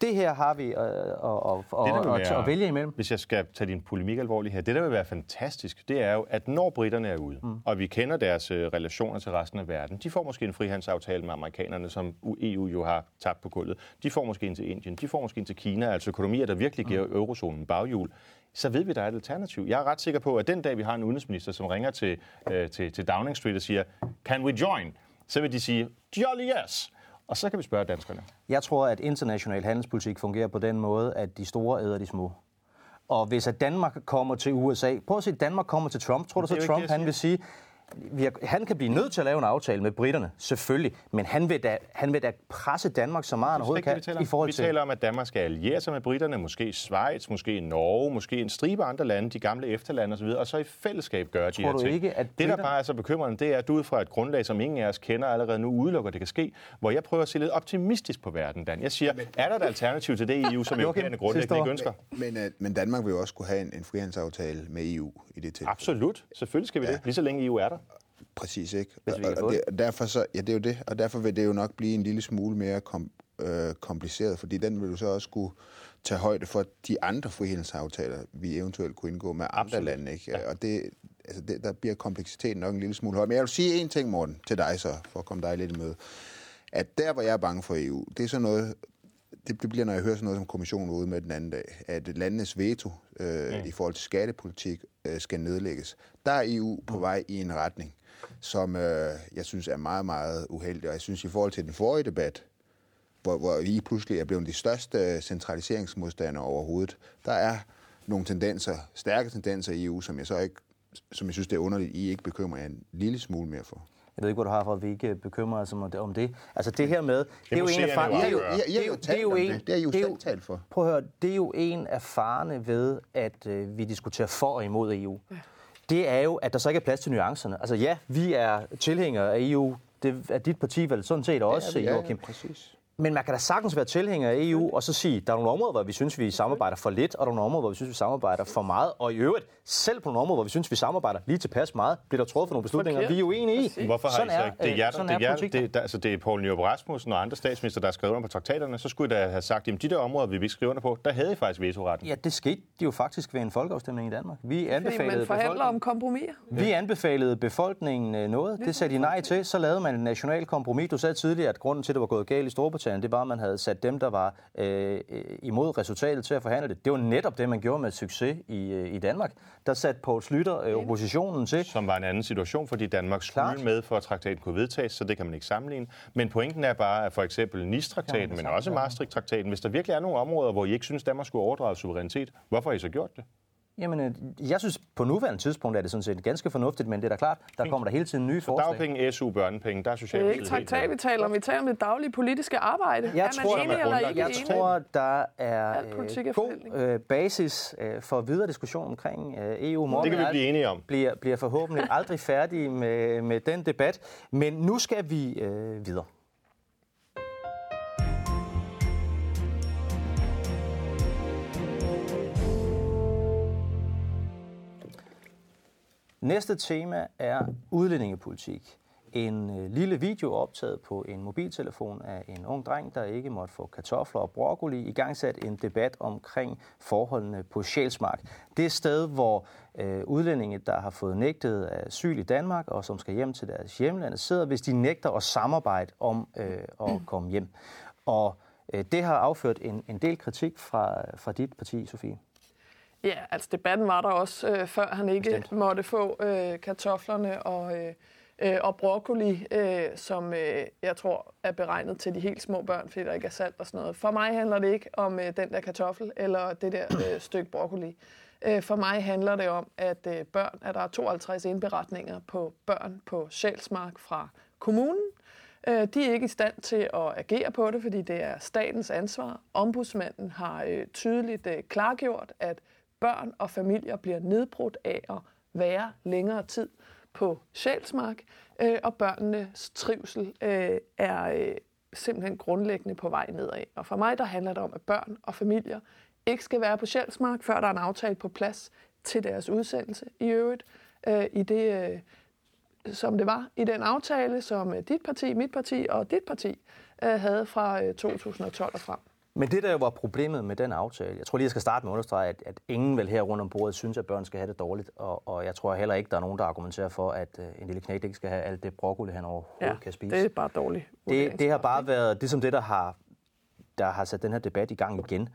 B: det her har vi
A: der vil
B: og,
A: være-
B: at vælge imellem.
A: Hvis jeg skal tage din polemik alvorligt her, det der vil være fantastisk, det er jo, at når britterne er ude, mm. og vi kender deres øh, relationer til resten af verden, de får måske en frihandelsaftale med amerikanerne, som EU jo har tabt på gulvet. De får måske en til Indien, de får måske en til Kina, altså økonomier, der virkelig giver eurozonen baghjul. Så ved vi, der er et alternativ. Jeg er ret sikker på, at den dag, vi har en udenrigsminister, som ringer til, øh, til, til Downing Street og siger, can we join? Så vil de sige, jolly yes! Og så kan vi spørge danskerne.
B: Jeg tror, at international handelspolitik fungerer på den måde, at de store æder de små. Og hvis at Danmark kommer til USA, prøv at se, Danmark kommer til Trump. Tror du så, Trump
A: det,
B: han vil sige, vi han kan blive nødt til at lave en aftale med britterne, selvfølgelig, men han vil da, han vil da presse Danmark så meget, han overhovedet
A: er
B: kan
A: det, vi
B: i forhold
A: Vi
B: til...
A: taler om, at Danmark skal alliere sig med britterne, måske Schweiz, måske Norge, måske en stribe andre lande, de gamle efterlande osv., og så i fællesskab gøre de her
B: du
A: ting.
B: ikke, at
A: Det, der bare er så bekymrende, det er, at du ud fra et grundlag, som ingen af os kender allerede nu, udelukker, det kan ske, hvor jeg prøver at se lidt optimistisk på verden, Dan. Jeg siger, er der et alternativ til det EU, som europæerne grundlæggende ikke ønsker?
C: Men, øh, men Danmark vil jo også kunne have en, en frihandelsaftale med EU i det tilfælde.
A: Absolut. Selvfølgelig skal vi det, lige så længe EU er der.
C: Præcis, ikke?
B: Hvis vi kan
C: og, og, det, derfor så, ja, det er jo det, og derfor vil det jo nok blive en lille smule mere kom, øh, kompliceret, fordi den vil jo så også skulle tage højde for de andre frihandelsaftaler, vi eventuelt kunne indgå med andre
A: Absolut.
C: lande, ikke? Ja. Og det, altså det, der bliver kompleksiteten nok en lille smule høj. Men jeg vil sige en ting, Morten, til dig så, for at komme dig lidt i møde. At der, hvor jeg er bange for EU, det er sådan noget, det, det bliver, når jeg hører sådan noget som kommissionen var ude med den anden dag, at landenes veto øh, mm. i forhold til skattepolitik øh, skal nedlægges. Der er EU på vej i en retning, som øh, jeg synes er meget, meget uheldig. Og jeg synes i forhold til den forrige debat, hvor, hvor vi pludselig er blevet de største centraliseringsmodstandere overhovedet, der er nogle tendenser, stærke tendenser i EU, som jeg så ikke som jeg synes, det er underligt, I ikke bekymrer jer en lille smule mere for.
B: Jeg ved ikke, hvor du har for, at vi ikke bekymrer os om det. Om det. Altså det her med... Det, er jo en af
A: jo
B: far-
A: afgøre.
C: I har- I har jo talt om det. Det har I jo selv talt for.
B: Prøv at høre, det er jo en af farne ved, at øh, vi diskuterer for og imod EU. Det er jo, at der så ikke er plads til nuancerne. Altså ja, vi er tilhængere af EU. Det er dit parti vel sådan set også,
C: ja, ja,
B: Joachim.
C: præcis.
B: Men man kan da sagtens være tilhænger af EU, og så sige, der er nogle områder, hvor vi synes, vi samarbejder for lidt, og der er nogle områder, hvor vi synes, vi samarbejder for meget. Og i øvrigt, selv på nogle områder, hvor vi synes, vi samarbejder lige tilpas meget, bliver der truffet nogle beslutninger,
D: Forkert.
B: vi er uenige i.
A: Hvorfor har
B: Sådan
A: I så
B: er,
A: ikke? Det er,
B: øh,
A: jer, det, er,
B: er
A: jer,
B: politik.
A: det, er, der, altså, det er Poul Nyrup Rasmussen og andre statsminister, der har skrevet under på traktaterne. Så skulle I da have sagt, at de der områder, vi ikke skrive under på, der havde I faktisk vetoretten.
B: Ja, det skete jo faktisk ved en folkeafstemning i Danmark. Vi anbefalede,
D: man forhandler
B: befolkningen,
D: om kompromiser.
B: vi anbefalede befolkningen øh, noget. Det sagde de nej til. Så lavede man en national kompromis. Du sagde tidligere, at grunden til, at det var gået galt i Storbritannien, det var, at man havde sat dem, der var øh, øh, imod resultatet til at forhandle det. Det var netop det, man gjorde med succes i, øh, i Danmark. Der satte Poul Slytter øh, oppositionen til.
A: som var en anden situation, fordi Danmark skulle
B: Klart.
A: med for at traktaten kunne vedtages, så det kan man ikke sammenligne. Men pointen er bare, at for eksempel Nice-traktaten, men også Maastricht-traktaten, hvis der virkelig er nogle områder, hvor I ikke synes, Danmark skulle overdrage suverænitet, hvorfor har I så gjort det?
B: Jamen, øh, jeg synes, på nuværende tidspunkt er det sådan set ganske fornuftigt, men det er da klart, der kommer der hele tiden nye forslag.
A: Dagpenge, SU, børnepenge, der er
D: Det er
A: Socialdemokratiet
D: ikke traktat, vi taler om. Vi taler om det daglige politiske arbejde.
B: Jeg
D: er
B: tror,
D: man enig
A: er
D: eller ikke
B: Jeg
D: enig?
B: tror, der er
D: er
B: øh, god øh, basis øh, for videre diskussion omkring øh, EU. Morten
A: Det kan vi blive enige om.
B: Bliver, bliver forhåbentlig aldrig færdige med, med den debat. Men nu skal vi øh, videre. Næste tema er udlændingepolitik. En øh, lille video optaget på en mobiltelefon af en ung dreng, der ikke måtte få kartofler og broccoli, i gang sat en debat omkring forholdene på Sjælsmark. Det er sted, hvor øh, udlændinge, der har fået nægtet asyl i Danmark og som skal hjem til deres hjemland, sidder, hvis de nægter at samarbejde om øh, at komme hjem. Og øh, det har afført en, en del kritik fra, fra dit parti, Sofie.
D: Ja, altså debatten var der også, øh, før han ikke
B: Bestemt.
D: Måtte få øh, kartoflerne og, øh, øh, og broccoli, øh, som øh, jeg tror er beregnet til de helt små børn, fordi der ikke er salt og sådan noget. For mig handler det ikke om øh, den der kartoffel eller det der øh, stykke broccoli. Øh, for mig handler det om, at øh, børn, at der er 52 indberetninger på børn på Sjælsmark fra kommunen. Øh, De er ikke i stand til at agere på det, fordi det er statens ansvar. Ombudsmanden har øh, tydeligt øh, klargjort, at børn og familier bliver nedbrudt af at være længere tid på Sjælsmark, øh, og børnenes trivsel øh, er øh, simpelthen grundlæggende på vej nedad. Og for mig der handler det om, at børn og familier ikke skal være på Sjælsmark, før der er en aftale på plads til deres udsendelse i øvrigt. Øh, I det, øh, som det var i den aftale, som øh, dit parti, mit parti og dit parti øh, havde fra øh, 2012 og frem.
B: Men det, der jo var problemet med den aftale, jeg tror lige, jeg skal starte med at understrege, at, at ingen vel her rundt om bordet synes, at børn skal have det dårligt. Og, og jeg tror heller ikke, der er nogen, der argumenterer for, at uh, en lille knægt ikke skal have alt det broccoli, han overhovedet kan spise.
D: det er bare dårligt.
B: det, det har bare været det, som det, der har, der har sat den her debat i gang igen.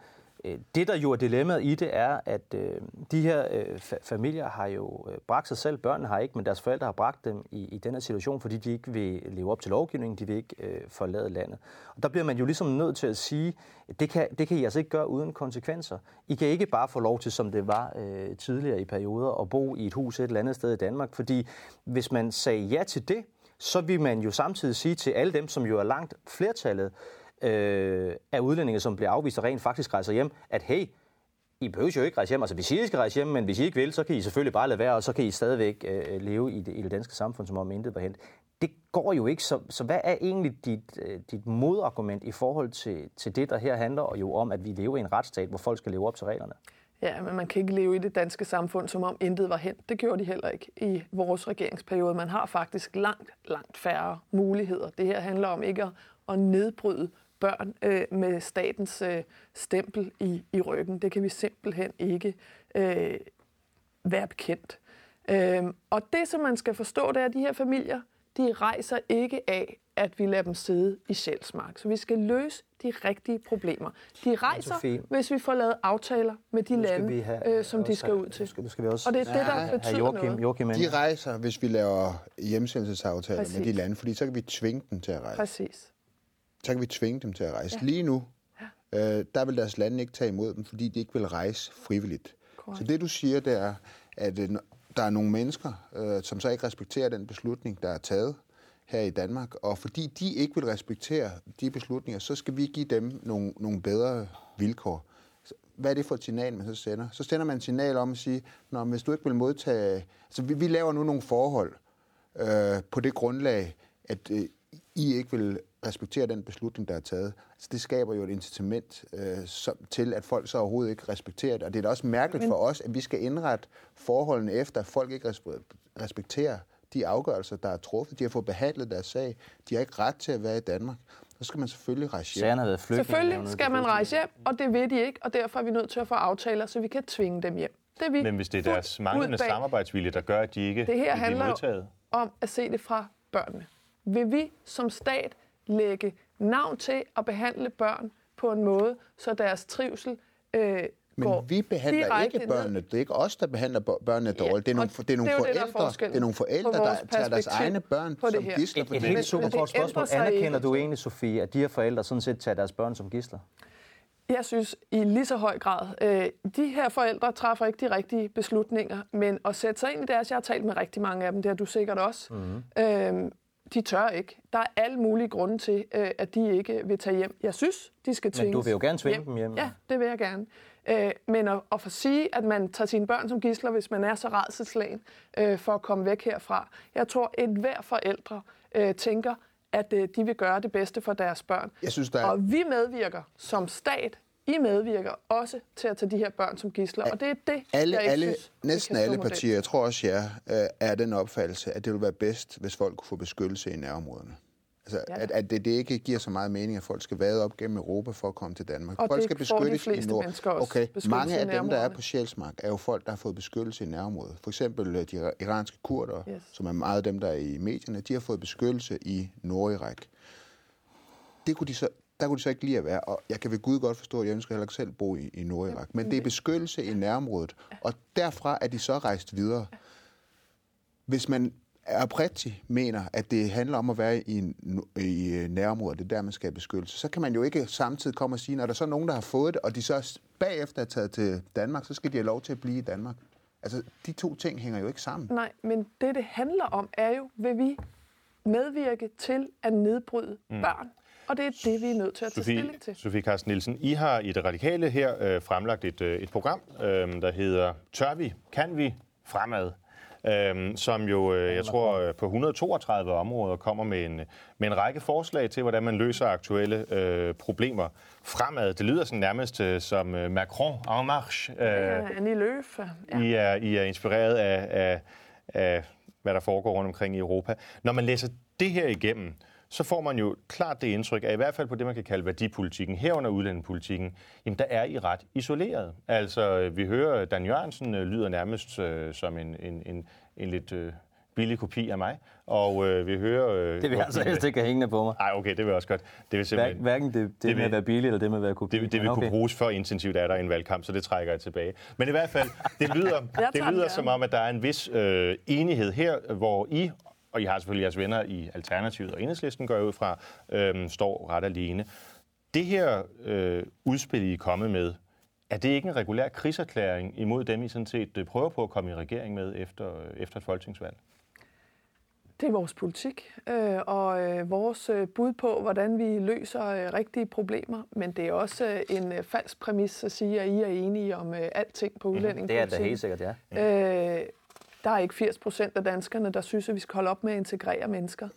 B: Øh, det, der jo er dilemmaet i det, er, at øh, de her øh, fa- familier har jo øh, bragt sig selv, børnene har ikke, men deres forældre har bragt dem i, i den her situation, fordi de ikke vil leve op til lovgivningen, de vil ikke øh, forlade landet. Og der bliver man jo ligesom nødt til at sige, at det kan, det kan I altså ikke gøre uden konsekvenser. I kan ikke bare få lov til, som det var øh, tidligere i perioder, at bo i et hus et eller andet sted i Danmark, fordi hvis man sagde ja til det, så vil man jo samtidig sige til alle dem, som jo er langt flertallet, øh, af udlændinge, som bliver afvist og rent faktisk rejser hjem, at hey, I behøver jo ikke rejse hjem. Altså, hvis I skal rejse hjem, men hvis I ikke vil, så kan I selvfølgelig bare lade være, og så kan I stadigvæk øh, leve i det, i det danske samfund, som om intet var hent. Det går jo ikke. Så, så hvad er egentlig dit, øh, dit modargument i forhold til, til det, der her handler jo om, at vi lever i en retsstat, hvor folk skal leve op til reglerne?
D: Ja, men man kan ikke leve i det danske samfund, som om intet var hent. Det gjorde de heller ikke i vores regeringsperiode. Man har faktisk langt, langt færre muligheder. Det her handler om ikke at, at nedbryde børn øh, med statens øh, stempel i, i ryggen. Det kan vi simpelthen ikke øh, være bekendt. Øh, og det, som man skal forstå, det er, at de her familier, de rejser ikke af, at vi lader dem sidde i Sjælsmark. Så vi skal løse de rigtige problemer. De rejser,
B: Sofie,
D: hvis vi får lavet aftaler med de lande,
B: vi have-
D: øh, som de skal ud til.
B: nu skal- nu skal vi også-
D: Og det er det, der betyder
B: Joachim,
D: noget.
B: Joachim
C: De rejser, hvis vi laver hjemsendelsesaftaler med de
D: Præcis.
C: lande, fordi så kan vi tvinge dem til at rejse.
D: Præcis.
C: Så kan vi tvinge dem til at rejse. Lige nu, øh, der vil deres lande ikke tage imod dem, fordi de ikke vil rejse frivilligt.
D: Korrekt.
C: Så det du siger, det er, at øh, der er nogle mennesker, øh, som så ikke respekterer den beslutning, der er taget her i Danmark, og fordi de ikke vil respektere de beslutninger, så skal vi give dem nogle, nogle bedre vilkår. Hvad er det for et signal, man så sender? Så sender man et signal om at sige, Nå, hvis du ikke vil modtage... Altså, vi, vi laver nu nogle forhold øh, på det grundlag, at øh, I ikke vil respektere den beslutning, der er taget. Altså, det skaber jo et incitament øh, som, til, at folk så overhovedet ikke respekterer det. Og det er da også mærkeligt Men... for os, at vi skal indrette forholdene efter, at folk ikke respe- respekterer de afgørelser, der er truffet. De har fået behandlet deres sag. De har ikke ret til at være i Danmark. Så skal man selvfølgelig rejse hjem.
B: Sagerne har været.
D: Selvfølgelig skal man rejse hjem, og det vil de ikke, og derfor er vi nødt til at få aftaler, så vi kan tvinge dem hjem. Det er vi
A: Men hvis det er deres manglende samarbejdsvilje, der gør, at de ikke
D: Det her handler om at se det fra børnene. Vil vi som stat lægge navn til at behandle børn på en måde, så deres trivsel øh, går
C: Men vi behandler ikke børnene. Det er ikke os, der behandler bør- børnene dårligt. Det er nogle,
D: og
C: det er nogle
D: det er jo det, der er
C: forældre, det er nogle forældre der tager deres egne børn
D: på det
C: som
D: her.
C: gidsler.
B: Et, et
C: det.
B: helt super
D: ændrer
B: spørgsmål. Anerkender du egentlig, Sofie, at de her forældre sådan set tager deres børn som gisler?
D: Jeg synes i lige så høj grad, øh, de her forældre træffer ikke de rigtige beslutninger, men at sætte sig ind i deres, jeg har talt med rigtig mange af dem, det har du sikkert også, mm. øh, de tør ikke. Der er alle mulige grunde til, øh, at de ikke vil tage hjem. Jeg synes, de skal tvinges
B: du vil jo gerne tvinge dem hjem.
D: Ja, det vil jeg gerne. Øh, men at, at få sige, at man tager sine børn som gisler, hvis man er så redselslagen øh, for at komme væk herfra. Jeg tror, at hver forældre øh, tænker, at øh, de vil gøre det bedste for deres børn.
C: Jeg synes, der er-
D: Og vi medvirker som stat. I medvirker også til at tage de her børn som gisler, og det er det,
C: alle,
D: jeg ikke
C: alle,
D: synes,
C: næsten alle partier, jeg tror også jer, øh, er den opfattelse, at det vil være bedst, hvis folk kunne få beskyttelse i nærområderne. Altså,
D: Ja.
C: at, at det, det ikke giver så meget mening, at folk skal vade op gennem Europa for at komme til Danmark.
D: Og
C: folk skal beskyttes i nord. Okay, mange af dem, der er på Sjælsmark, er jo folk, der har fået beskyttelse i nærområdet. For eksempel øh, de iranske kurder,
D: Yes.
C: som er meget af dem, der er i medierne, de har fået beskyttelse i Nordirak. Det kunne de så, der kunne de så ikke lide at være. Og jeg kan ved Gud godt forstå, at jeg ønsker heller ikke selv bo i, i Nordirak. Men det er beskyttelse i nærområdet. Og derfra er de så rejst videre. Hvis man oprigtigt mener, at det handler om at være i, en- i øh, nærområdet, det er der, man skal have beskyttelse, så kan man jo ikke samtidig komme og sige, når der så er nogen, der har fået det, og de så bagefter er taget til Danmark, så skal de have lov til at blive i Danmark. Altså, de to ting hænger jo ikke sammen.
D: Nej, men det, det handler om, er jo, vil vi medvirke til at nedbryde mm. børn? Og det er det, vi er nødt til at tage
A: Sofie,
D: stilling til.
A: Sofie Carsten Nielsen, I har i det radikale her øh, fremlagt et, øh, et program, øh, der hedder Tør vi? Kan vi? Fremad. Øh, som jo, øh, jeg tror, øh, på 132 områder kommer med en, med en række forslag til, hvordan man løser aktuelle øh, problemer fremad. Det lyder sådan nærmest øh, som øh, Macron en marche. Øh,
D: Ja, Annie Løf. Ja.
A: I, er, I er inspireret af, af, af, hvad der foregår rundt omkring i Europa. Når man læser det her igennem, så får man jo klart det indtryk, at i hvert fald på det, man kan kalde værdipolitikken, herunder udlændingepolitikken, jamen der er I ret isoleret. Altså, vi hører, Dan Jørgensen øh, lyder nærmest øh, som en, en, en, en lidt øh, billig kopi af mig, og øh, vi hører... Øh,
B: det vil jeg altså helst ikke have hængende på mig.
A: Nej, okay, det vil også godt. Det vil
B: simpelthen, Hverken det, det, det med at være billig, eller det med at være kopi.
A: Det, det vil okay. kunne bruges for intensivt af der i en valgkamp, så det trækker jeg tilbage. Men i hvert fald, det lyder, det lyder som om, at der er en vis øh, enighed her, hvor I og I har selvfølgelig jeres venner i Alternativet og Enhedslisten, går jeg ud fra, øh, står ret alene. Det her øh, udspil, I er kommet med, er det ikke en regulær krigserklæring imod dem, I sådan set øh, prøver på at komme i regering med efter, øh, efter et folketingsvalg?
D: Det er vores politik øh, og øh, vores øh, bud på, hvordan vi løser øh, rigtige problemer. Men det er også øh, en øh, falsk præmis at sige, at I er enige om øh, alting på udlændingepolitik.
B: Det er det helt sikkert,
D: ja. Øh, der er ikke 80 procent af danskerne, der synes, at vi skal holde op med at integrere mennesker.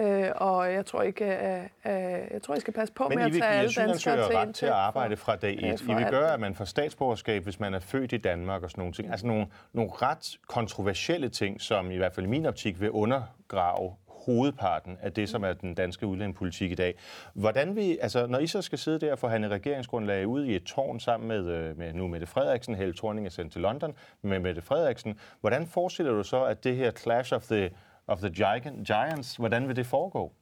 D: Øh, og jeg tror ikke, at, at, jeg tror, I skal passe på
A: Men
D: med at tage alle danskere
A: til ret til at arbejde fra dag et. I vil gøre, at man får statsborgerskab, hvis man er født i Danmark og sådan nogle ting. Altså nogle, nogle ret kontroversielle ting, som i hvert fald i min optik vil undergrave hovedparten af det, som er den danske udlændingepolitik i dag. Hvordan vi, altså, når I så skal sidde der og forhandle regeringsgrundlag ud i et tårn sammen med, øh, med nu Mette Frederiksen, Helle Thorning er sendt til London med Mette Frederiksen, hvordan forestiller du så, at det her clash of the, of the giants, hvordan vil det foregå?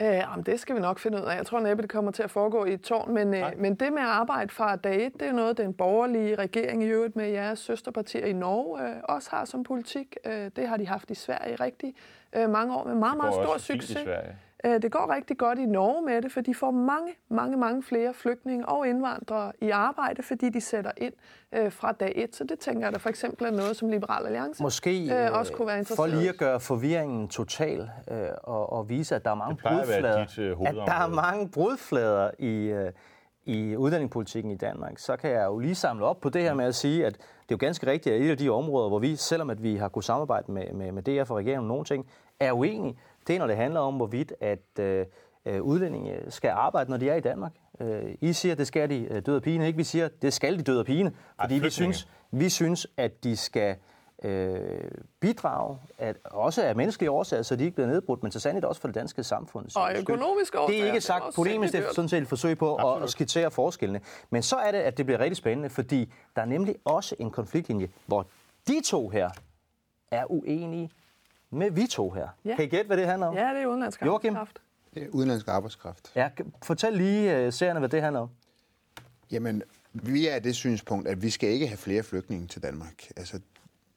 D: Øh, jamen, det skal vi nok finde ud af. Jeg tror næppe, det kommer til at foregå i et tårn, men, øh, men det med at arbejde fra dag et, det er noget, den borgerlige regering i øvrigt med jeres søsterpartier i Norge øh, også har som politik. Øh, det har de haft i Sverige rigtig øh, mange år med meget, meget stor succes. Øh, det går rigtig godt i Norge med det, for de får mange, mange, mange flere flygtninge og indvandrere i arbejde, fordi de sætter ind øh, fra dag et. Så det tænker jeg, der for eksempel er noget, som Liberal Alliance
B: Måske, øh, også kunne være interesseret For lige at gøre forvirringen total øh, og, og vise, at der er mange brudflader, dit, øh, at der er mange brudflader i, øh, i udlændingepolitikken i Danmark, så kan jeg jo lige samle op på det her med at sige, at det er jo ganske rigtigt, at et af de områder, hvor vi, selvom at vi har kunnet samarbejde med, med, med DF og regeringen om nogle ting, er uenige, det er, når det handler om, hvorvidt at øh, øh, udlændinge skal arbejde, når de er i Danmark. Øh, I siger, at det skal de øh, døde og pine, ikke? Vi siger, at det skal de døde og pine, fordi Ej, vi synes, vi synes, at de skal øh, bidrage, at, også af menneskelige årsager, så de ikke bliver nedbrudt, men så sandelig også for det danske samfund.
D: Og økonomisk årsager.
B: Det er ikke sagt polemisk, det er sådan set et forsøg på at, at skitsere forskellene. Men så er det, at det bliver rigtig spændende, fordi der er nemlig også en konfliktlinje, hvor de to her er uenige med vi to her. Ja. Kan I gætte, hvad det handler om?
D: Ja, det er udenlandsk arbejdskraft.
C: Det er udenlandsk arbejdskraft.
B: Ja, fortæl lige uh, seerne, hvad det handler om.
C: Jamen, vi er af det synspunkt, at vi skal ikke have flere flygtninge til Danmark. Altså,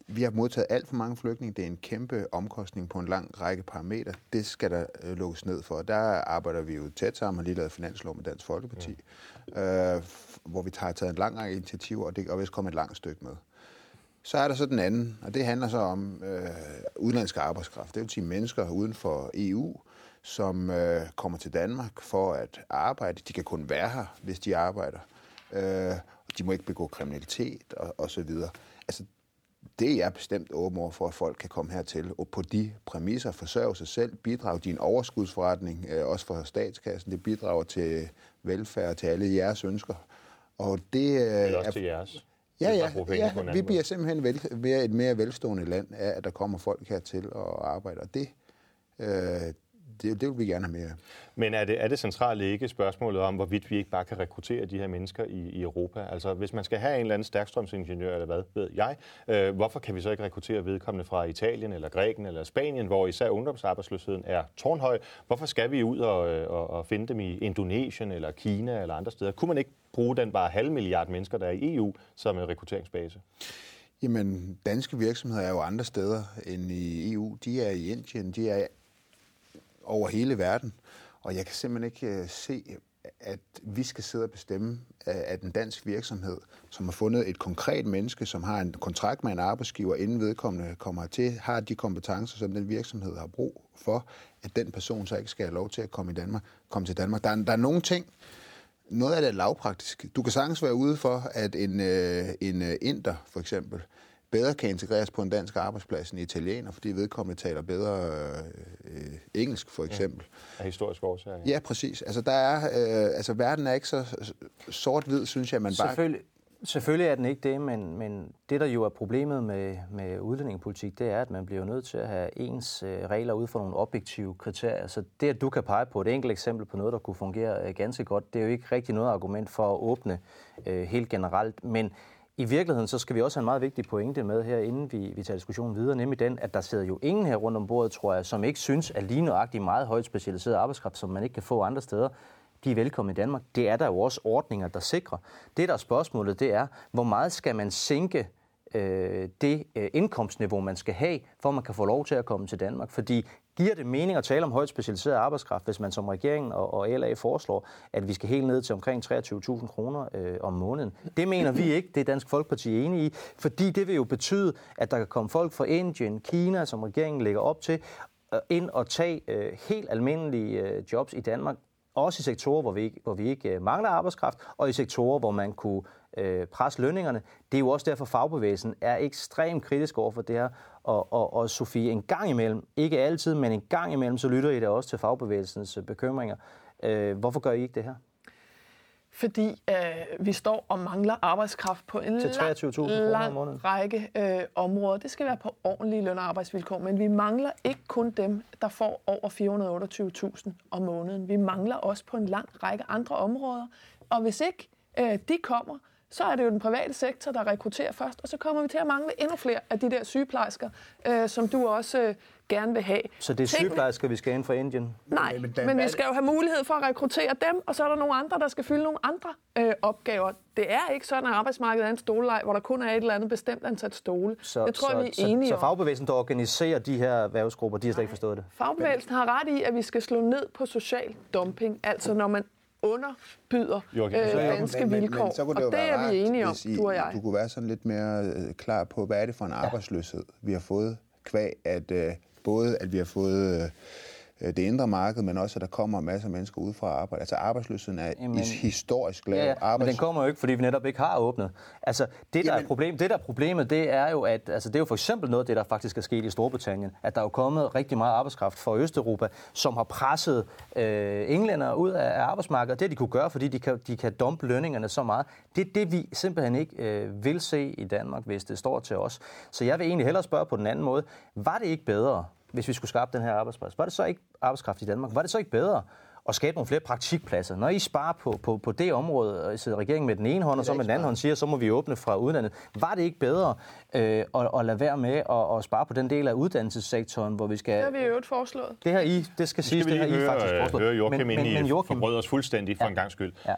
C: vi har modtaget alt for mange flygtninge. Det er en kæmpe omkostning på en lang række parametre. Det skal der øh, lukkes ned for. Der arbejder vi jo tæt sammen og lige lavet finanslov med Dansk Folkeparti, ja. øh, hvor vi tager taget en lang række initiativer, og det og vist kommer et langt stykke med. Så er der så den anden, og det handler så om øh, udenlandsk arbejdskraft. Det vil sige mennesker uden for EU, som øh, kommer til Danmark for at arbejde. De kan kun være her, hvis de arbejder. Øh, de må ikke begå kriminalitet og, og så videre. Altså, det er bestemt åben over for, at folk kan komme hertil og på de præmisser forsørge sig selv, bidrage din overskudsforretning, øh, også for statskassen. Det bidrager til velfærd til alle jeres ønsker.
A: Og det, øh, Eller også er, til jeres.
C: Ja, ja, ja vi bliver simpelthen vel, ved et mere velstående land af, at der kommer folk hertil og arbejder. Det, øh, det, det vil vi gerne have mere
A: Men er det, er det centralt ikke spørgsmålet om, hvorvidt vi ikke bare kan rekruttere de her mennesker i, i Europa? Altså, hvis man skal have en eller anden stærkstrømsingeniør, eller hvad ved jeg, øh, hvorfor kan vi så ikke rekruttere vedkommende fra Italien, eller Græken, eller Spanien, hvor især ungdomsarbejdsløsheden er tårnhøj? Hvorfor skal vi ud og, og, og finde dem i Indonesien, eller Kina, eller andre steder? Kunne man ikke bruge den bare halv milliard mennesker, der er i EU, som en rekrutteringsbase?
C: Jamen, danske virksomheder er jo andre steder end i EU. De er i Indien, de er over hele verden. Og jeg kan simpelthen ikke øh, se, at vi skal sidde og bestemme, øh, at en dansk virksomhed, som har fundet et konkret menneske, som har en kontrakt med en arbejdsgiver, inden vedkommende kommer til, har de kompetencer, som den virksomhed har brug for, at den person så ikke skal have lov til at komme, i Danmark, komme til Danmark. Der er, der er nogle ting, noget af det er lavpraktisk. Du kan sagtens være ude for, at en, øh, en øh, inder, for eksempel, bedre kan integreres på en dansk arbejdsplads end italiener, fordi vedkommende taler bedre øh, engelsk, for eksempel.
A: Ja, af historiske årsager.
C: Ja. ja, præcis. Altså, der er, øh, altså, verden er ikke så sort-hvid, synes jeg, man bare...
B: Selvfølgelig, selvfølgelig er den ikke det, men, men det, der jo er problemet med, med udlændingepolitik, det er, at man bliver nødt til at have ens øh, regler ud fra nogle objektive kriterier. Så det, at du kan pege på et enkelt eksempel på noget, der kunne fungere øh, ganske godt, det er jo ikke rigtig noget argument for at åbne øh, helt generelt. Men i virkeligheden så skal vi også have en meget vigtig pointe med her, inden vi, vi tager diskussionen videre, nemlig den, at der sidder jo ingen her rundt om bordet, tror jeg, som ikke synes, at lige nøjagtigt meget højt specialiseret arbejdskraft, som man ikke kan få andre steder, de er velkommen i Danmark. Det er der jo også ordninger, der sikrer. Det, der er spørgsmålet, det er, hvor meget skal man sænke øh, det øh, indkomstniveau, man skal have, for man kan få lov til at komme til Danmark. Fordi giver det mening at tale om højt specialiseret arbejdskraft, hvis man som regeringen og, og LA foreslår, at vi skal helt ned til omkring 23.000 kroner øh, om måneden? Det mener vi ikke, det er Dansk Folkeparti enige i, fordi det vil jo betyde, at der kan komme folk fra Indien, Kina, som regeringen lægger op til, øh, ind og tage øh, helt almindelige øh, jobs i Danmark, også i sektorer, hvor vi ikke, hvor vi ikke øh, mangler arbejdskraft, og i sektorer, hvor man kunne øh, presse lønningerne. Det er jo også derfor, fagbevægelsen er ekstremt kritisk over for det her. Og, og, og Sofie, en gang imellem, ikke altid, men en gang imellem, så lytter I da også til fagbevægelsens øh, bekymringer. Øh, hvorfor gør I ikke det her?
D: Fordi øh, vi står og mangler arbejdskraft på en
B: Til 23.000 kroner om måneden.
D: lang række øh, områder. Det skal være på ordentlige løn- og arbejdsvilkår, men vi mangler ikke kun dem, der får over 428.000 om måneden. Vi mangler også på en lang række andre områder. Og hvis ikke øh, de kommer, så er det jo den private sektor, der rekrutterer først, og så kommer vi til at mangle endnu flere af de der sygeplejersker, øh, som du også øh, gerne vil have.
B: Så det er
D: Tingene-
B: sygeplejersker, vi skal ind fra Indien?
D: Nej,
C: Men
D: men, vi skal jo have mulighed for at rekruttere dem, og så er der nogle andre, der skal fylde nogle andre øh, opgaver. Det er ikke sådan, at arbejdsmarkedet er en stoleleg, hvor der kun er et eller andet bestemt antal stole.
B: Så,
D: det tror
B: så,
D: jeg, vi er
B: så,
D: enige
B: så
D: om.
B: fagbevægelsen, der organiserer de her erhvervsgrupper, de har slet ikke forstået det?
D: Fagbevægelsen har ret i, at vi skal slå ned på social dumping, altså når man underbyder øh,
A: så er jeg-
D: danske vilkår.
C: så kunne
D: og
C: jo
D: det er vi enige om,
C: I,
D: du og jeg.
C: Du kunne være sådan lidt mere øh, klar på, hvad er det for en arbejdsløshed, vi har fået kvæg, at øh, både at vi har fået øh, det indre marked, men også at der kommer masser af mennesker ud fra arbejde. Altså arbejdsløsheden er
B: Jamen,
C: historisk lav.
B: Ja, ja. men den kommer jo ikke, fordi vi netop ikke har åbnet. Altså, det der, er
C: Jamen-
B: problem, det der er problemet, det er jo, at altså, det er jo for eksempel noget af det, der faktisk er sket i Storbritannien, at der er jo kommet rigtig meget arbejdskraft fra Østeuropa, som har presset øh, englænder ud af, af arbejdsmarkedet. Det de kunne gøre, fordi de kan, de kan dumpe lønningerne så meget. Det er det, vi simpelthen ikke øh, vil se i Danmark, hvis det står til os. Så jeg vil egentlig hellere spørge på den anden måde. Var det ikke bedre, hvis vi skulle skabe den her arbejdsplads? Var det så ikke arbejdskraft i Danmark? Var det så ikke bedre at skabe nogle flere praktikpladser? Når I sparer på, på, på det område, og I sidder regeringen med den ene hånd, og så med den anden hånd siger, så må vi åbne fra udlandet. Var det ikke bedre øh, at, at lade være med at, at spare på den del af uddannelsessektoren, hvor vi skal...
D: Det har vi i øvrigt foreslået.
B: Det her I, det skal
A: Skal
B: siges, det har I faktisk foreslået.
A: høre Joachim
B: men,
A: ind
B: men,
A: i
B: men Joachim,
A: forbrød os fuldstændig for
B: Ja.
A: en gang skyld.
B: Ja.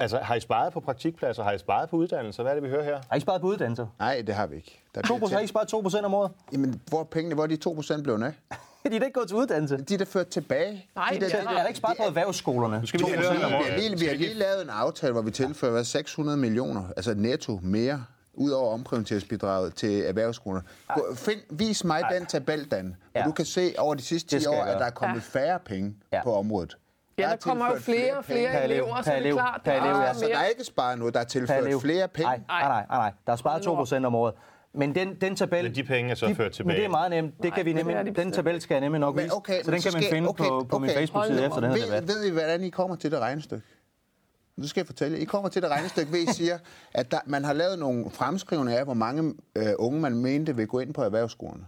A: Altså, har I sparet på praktikpladser? Har I sparet på uddannelser? Hvad er det, vi hører her?
B: har I sparet på uddannelser?
C: Nej, det har vi ikke. Der er
B: 2 har I sparet 2 procent om året?
C: Jamen, hvor er pengene, hvor er de 2 procent blevet af?
B: De er da ikke gået til uddannelse.
C: De er der ført tilbage.
D: Nej,
C: de der,
D: det er
B: Er der ikke sparet på erhvervsskolerne?
A: Nu skal vi lige
C: Vi
A: høre,
C: har, har lige, vi har lige lavet en aftale, hvor vi tilfører hvad, 600 millioner, altså netto mere, ud over omprioriteringsbidraget til erhvervsskolerne. Find, vis mig den tabel, Dan, hvor
B: Ja.
C: du kan se over de sidste
B: Det
C: 10
B: skal jeg
C: år, at der er kommet færre penge
B: Ja.
C: på området.
D: Ja, der
C: er
D: kommer jo flere og flere
C: penge.
B: Per elev,
D: elever, så det er
B: elev,
D: klart, der
B: elev,
D: er
B: ja.
C: Så der er ikke sparet noget, der er tilført flere penge.
B: Nej, nej, nej, nej. Der er sparet
D: Hold nu
B: 2
D: op.
B: procent om året. Men den, den tabel...
A: Men de penge er så
B: de,
A: ført tilbage.
B: Men det er meget nemt. Det
D: Nej,
B: kan vi
D: det
B: nemlig,
D: er de
B: den tabel skal jeg nemlig nok vise.
C: okay,
B: så den kan man
C: skal-
B: finde
C: okay,
B: på, på min
C: okay.
B: Facebook-side
D: Hold nu
B: efter den her
C: Ved,
B: debat.
C: ved I, hvordan I kommer til det regnestykke? Nu skal jeg fortælle jer. I kommer til det regnestykke ved, I siger, at der, man har lavet nogle fremskrivninger af, hvor mange øh, unge man mente vil gå ind på erhvervsskolerne.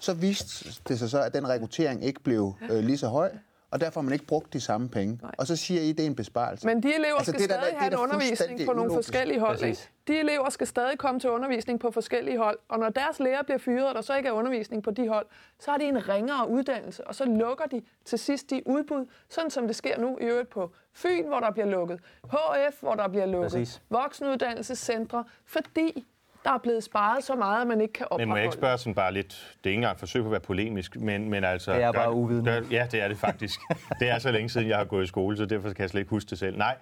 C: Så viste det sig så, at den rekruttering ikke blev øh, lige så høj, og derfor har man ikke brugt de samme penge.
D: Nej.
C: Og så siger I, at det er en besparelse.
D: Men de elever
C: Altså,
D: skal
C: det er da-
D: stadig
C: det er
D: have
C: da
D: en undervisning på nogle
C: ulogisk.
D: forskellige hold.
B: Præcis.
D: Ikke? De elever skal stadig komme til undervisning på forskellige hold, og når deres lærer bliver fyret, og der så ikke er undervisning på de hold, så har de en ringere uddannelse, og så lukker de til sidst de udbud, sådan som det sker nu i øvrigt på Fyn, hvor der bliver lukket, HF, hvor der bliver lukket,
B: Præcis.
A: voksenuddannelsescentre,
D: fordi der er blevet sparet så meget, at man ikke kan
A: Men
D: opretholde.
A: må jeg ikke spørge sådan bare lidt, det er ikke engang et forsøg på at være polemisk, men, men altså...
B: Det er
A: gør-
B: bare uvidende.
A: gør- Ja, det er det faktisk. det er så længe siden, jeg har gået i skole, så derfor kan jeg slet ikke huske det selv. Nej,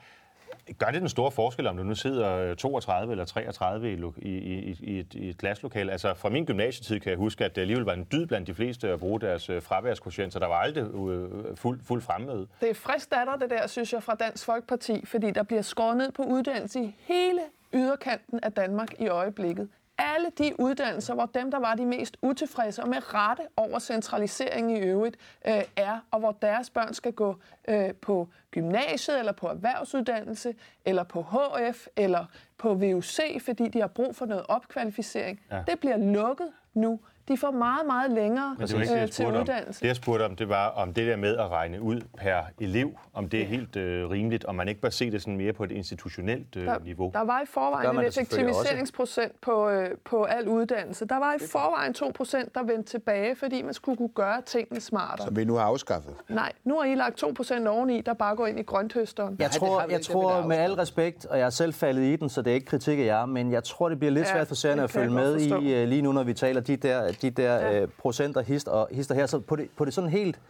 A: gør det den store forskel, om du nu sidder 32 eller 33 i, i, i, i, et, i et klasselokale? Altså fra min gymnasietid kan jeg huske, at det alligevel var en dyd blandt de fleste at bruge deres øh, fraværskvotienter. Der var aldrig øh, fuld, fuld fremmøde.
D: Det er frisk datter, det der, synes jeg, fra Dansk Folkeparti, fordi der bliver skåret ned på uddannelse i hele yderkanten af Danmark i øjeblikket. Alle de uddannelser, hvor dem, der var de mest utilfredse og med rette over centraliseringen i øvrigt, øh, er, og hvor deres børn skal gå øh, på gymnasiet, eller på erhvervsuddannelse, eller på HF, eller på VUC, fordi de har brug for noget opkvalificering. Ja. Det bliver lukket nu de får meget, meget længere
A: Men det var ikke det, jeg
D: øh, til
A: spurgte om.
D: uddannelse.
A: Det, jeg spurgte om, det var om det der med at regne ud per elev, om det er helt øh, rimeligt, og man ikke bør se det sådan mere på et institutionelt øh,
D: Der,
A: niveau.
D: der var i forvejen en effektiviseringsprocent på, øh, på al uddannelse. Der var i forvejen 2 procent, der vendte tilbage, fordi man skulle kunne gøre tingene smartere.
C: Som vi nu har afskaffet.
D: Nej, nu har I lagt 2 procent oveni, der bare går ind i grønthøsteren.
B: Jeg tror,
C: vi
B: jeg
C: ikke,
B: tror med al respekt, og jeg er selv faldet i den, så det er ikke kritik af jer, men jeg tror, det bliver lidt
D: Ja,
B: svært for seerne at følge med i uh, lige nu, når vi taler de der, de der
D: Ja.
B: ja. uh, procenter hist og, hister her. Så på det, på det sådan helt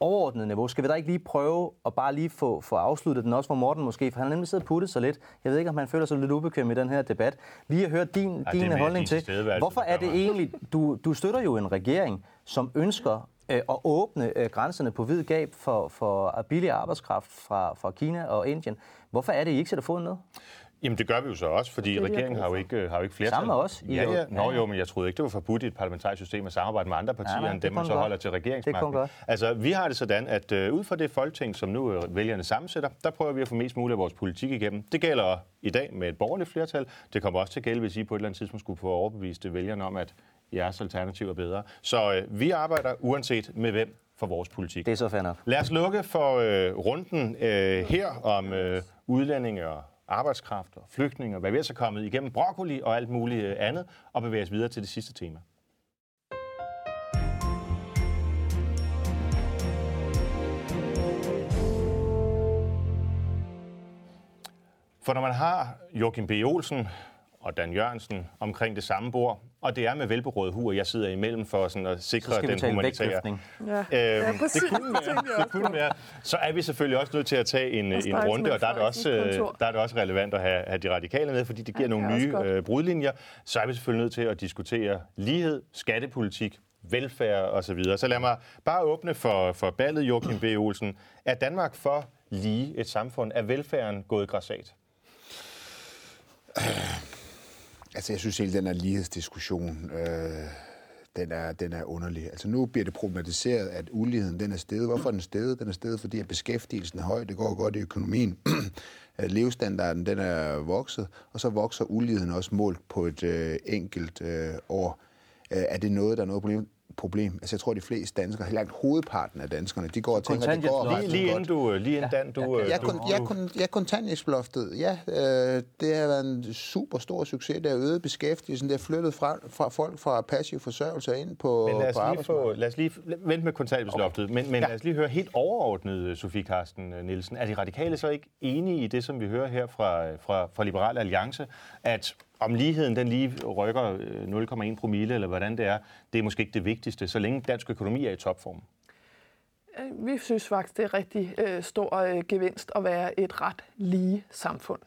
B: overordnede niveau, skal vi da ikke lige prøve at bare lige få, få afsluttet den også for Morten måske, for han har nemlig siddet og puttet sig lidt. Jeg ved ikke, om han føler sig lidt ubekvem i den her debat. Lige at høre din,
A: er
B: din holdning
A: din
B: til, hvorfor er det egentlig, du, du støtter jo en regering, som ønsker øh, at åbne øh, grænserne på vid gab for, for billig arbejdskraft fra, fra Kina og Indien. Hvorfor er det, I ikke sætter foden ned?
A: Jamen det gør vi jo så også, fordi
D: Det er
A: regeringen
D: har
A: jo ikke, øh, har jo ikke flertal.
B: Sammen med os. I
A: Ja, ja.
B: ja,
A: Nå
B: ja.
A: jo, men jeg troede ikke, det var forbudt i et parlamentarisk system at samarbejde med andre partier,
B: nej,
A: end dem, man så
B: godt.
A: holder til regeringsmagten.
B: Det kunne godt.
A: Altså, vi har det sådan, at øh, ud fra det folketing, som nu øh, vælgerne sammensætter, der prøver vi at få mest muligt af vores politik igennem. Det gælder i dag med et borgerligt flertal. Det kommer også til at gælde, hvis I på et eller andet tidspunkt skulle få overbevist øh, vælgerne om, at jeres alternativ er bedre. Så øh, vi arbejder uanset med hvem for vores politik.
B: Det er så fair nok.
A: Lad os lukke for øh, runden øh, her om øh, udlændinge og arbejdskraft og flygtninge og hvad vi ellers er kommet igennem broccoli og alt muligt øh, andet, og bevæge os videre til det sidste tema. For når man har Joachim B. Olsen og Dan Jørgensen omkring det samme bord, og det er med velberådet hu, jeg sidder imellem for sådan at sikre
B: Så skal vi
A: den humanitære...
D: Ja,
A: Øhm,
D: ja præcis.
A: det kunne være, det kunne være. Så er vi selvfølgelig også nødt til at tage en, en runde, og der er, det også, øh, der er det også relevant at have, have de radikale med, fordi det giver
D: Ja,
A: nogle
D: det
A: nye øh, brudlinjer. Så er vi selvfølgelig nødt til at diskutere lighed, skattepolitik, velfærd osv. Så, så lad mig bare åbne for, for ballet, Joachim B. Olsen. Er Danmark for lige et samfund? Er velfærden gået græsat?
C: Altså, jeg synes hele den her lighedsdiskussion, øh, den, er, den er underlig. Altså, nu bliver det problematiseret, at uligheden den er steget. Hvorfor er den steget? Den er steget, fordi at beskæftigelsen er høj, det går godt i økonomien. At Levestandarden den er vokset, og så vokser uligheden også målt på et øh, enkelt øh, år. Øh, er det noget, der er noget problem? Problem. Altså, jeg tror, de fleste danskere, helt langt hovedparten af danskerne, de går og tænker, at det går
A: Lige, lige
C: godt.
A: inden du, lige inden Dan, du, øh,
C: Ja,
A: du,
C: kun, ja,
A: du,
C: kun, ja kontanthjælpsloftet. Ja, øh, det har været en super stor succes. Det har øget beskæftigelsen. Det har flyttet fra, fra folk fra passiv forsørgelse ind på,
A: Men lad os,
C: på
A: lige få, lad os lige vente med kontanthjælpsloftet, okay. men, men ja. lad os lige høre helt overordnet, Sofie Karsten øh, Nielsen. Er de radikale så ikke enige i det, som vi hører her fra, fra, fra Liberal Alliance, at om ligheden den lige rykker øh, 0,1 promille, eller hvordan det er, det er måske ikke det vigtigste, så længe dansk økonomi er i topform.
D: Øh, Vi synes faktisk, det er rigtig øh, stor øh, gevinst at være et ret lige samfund.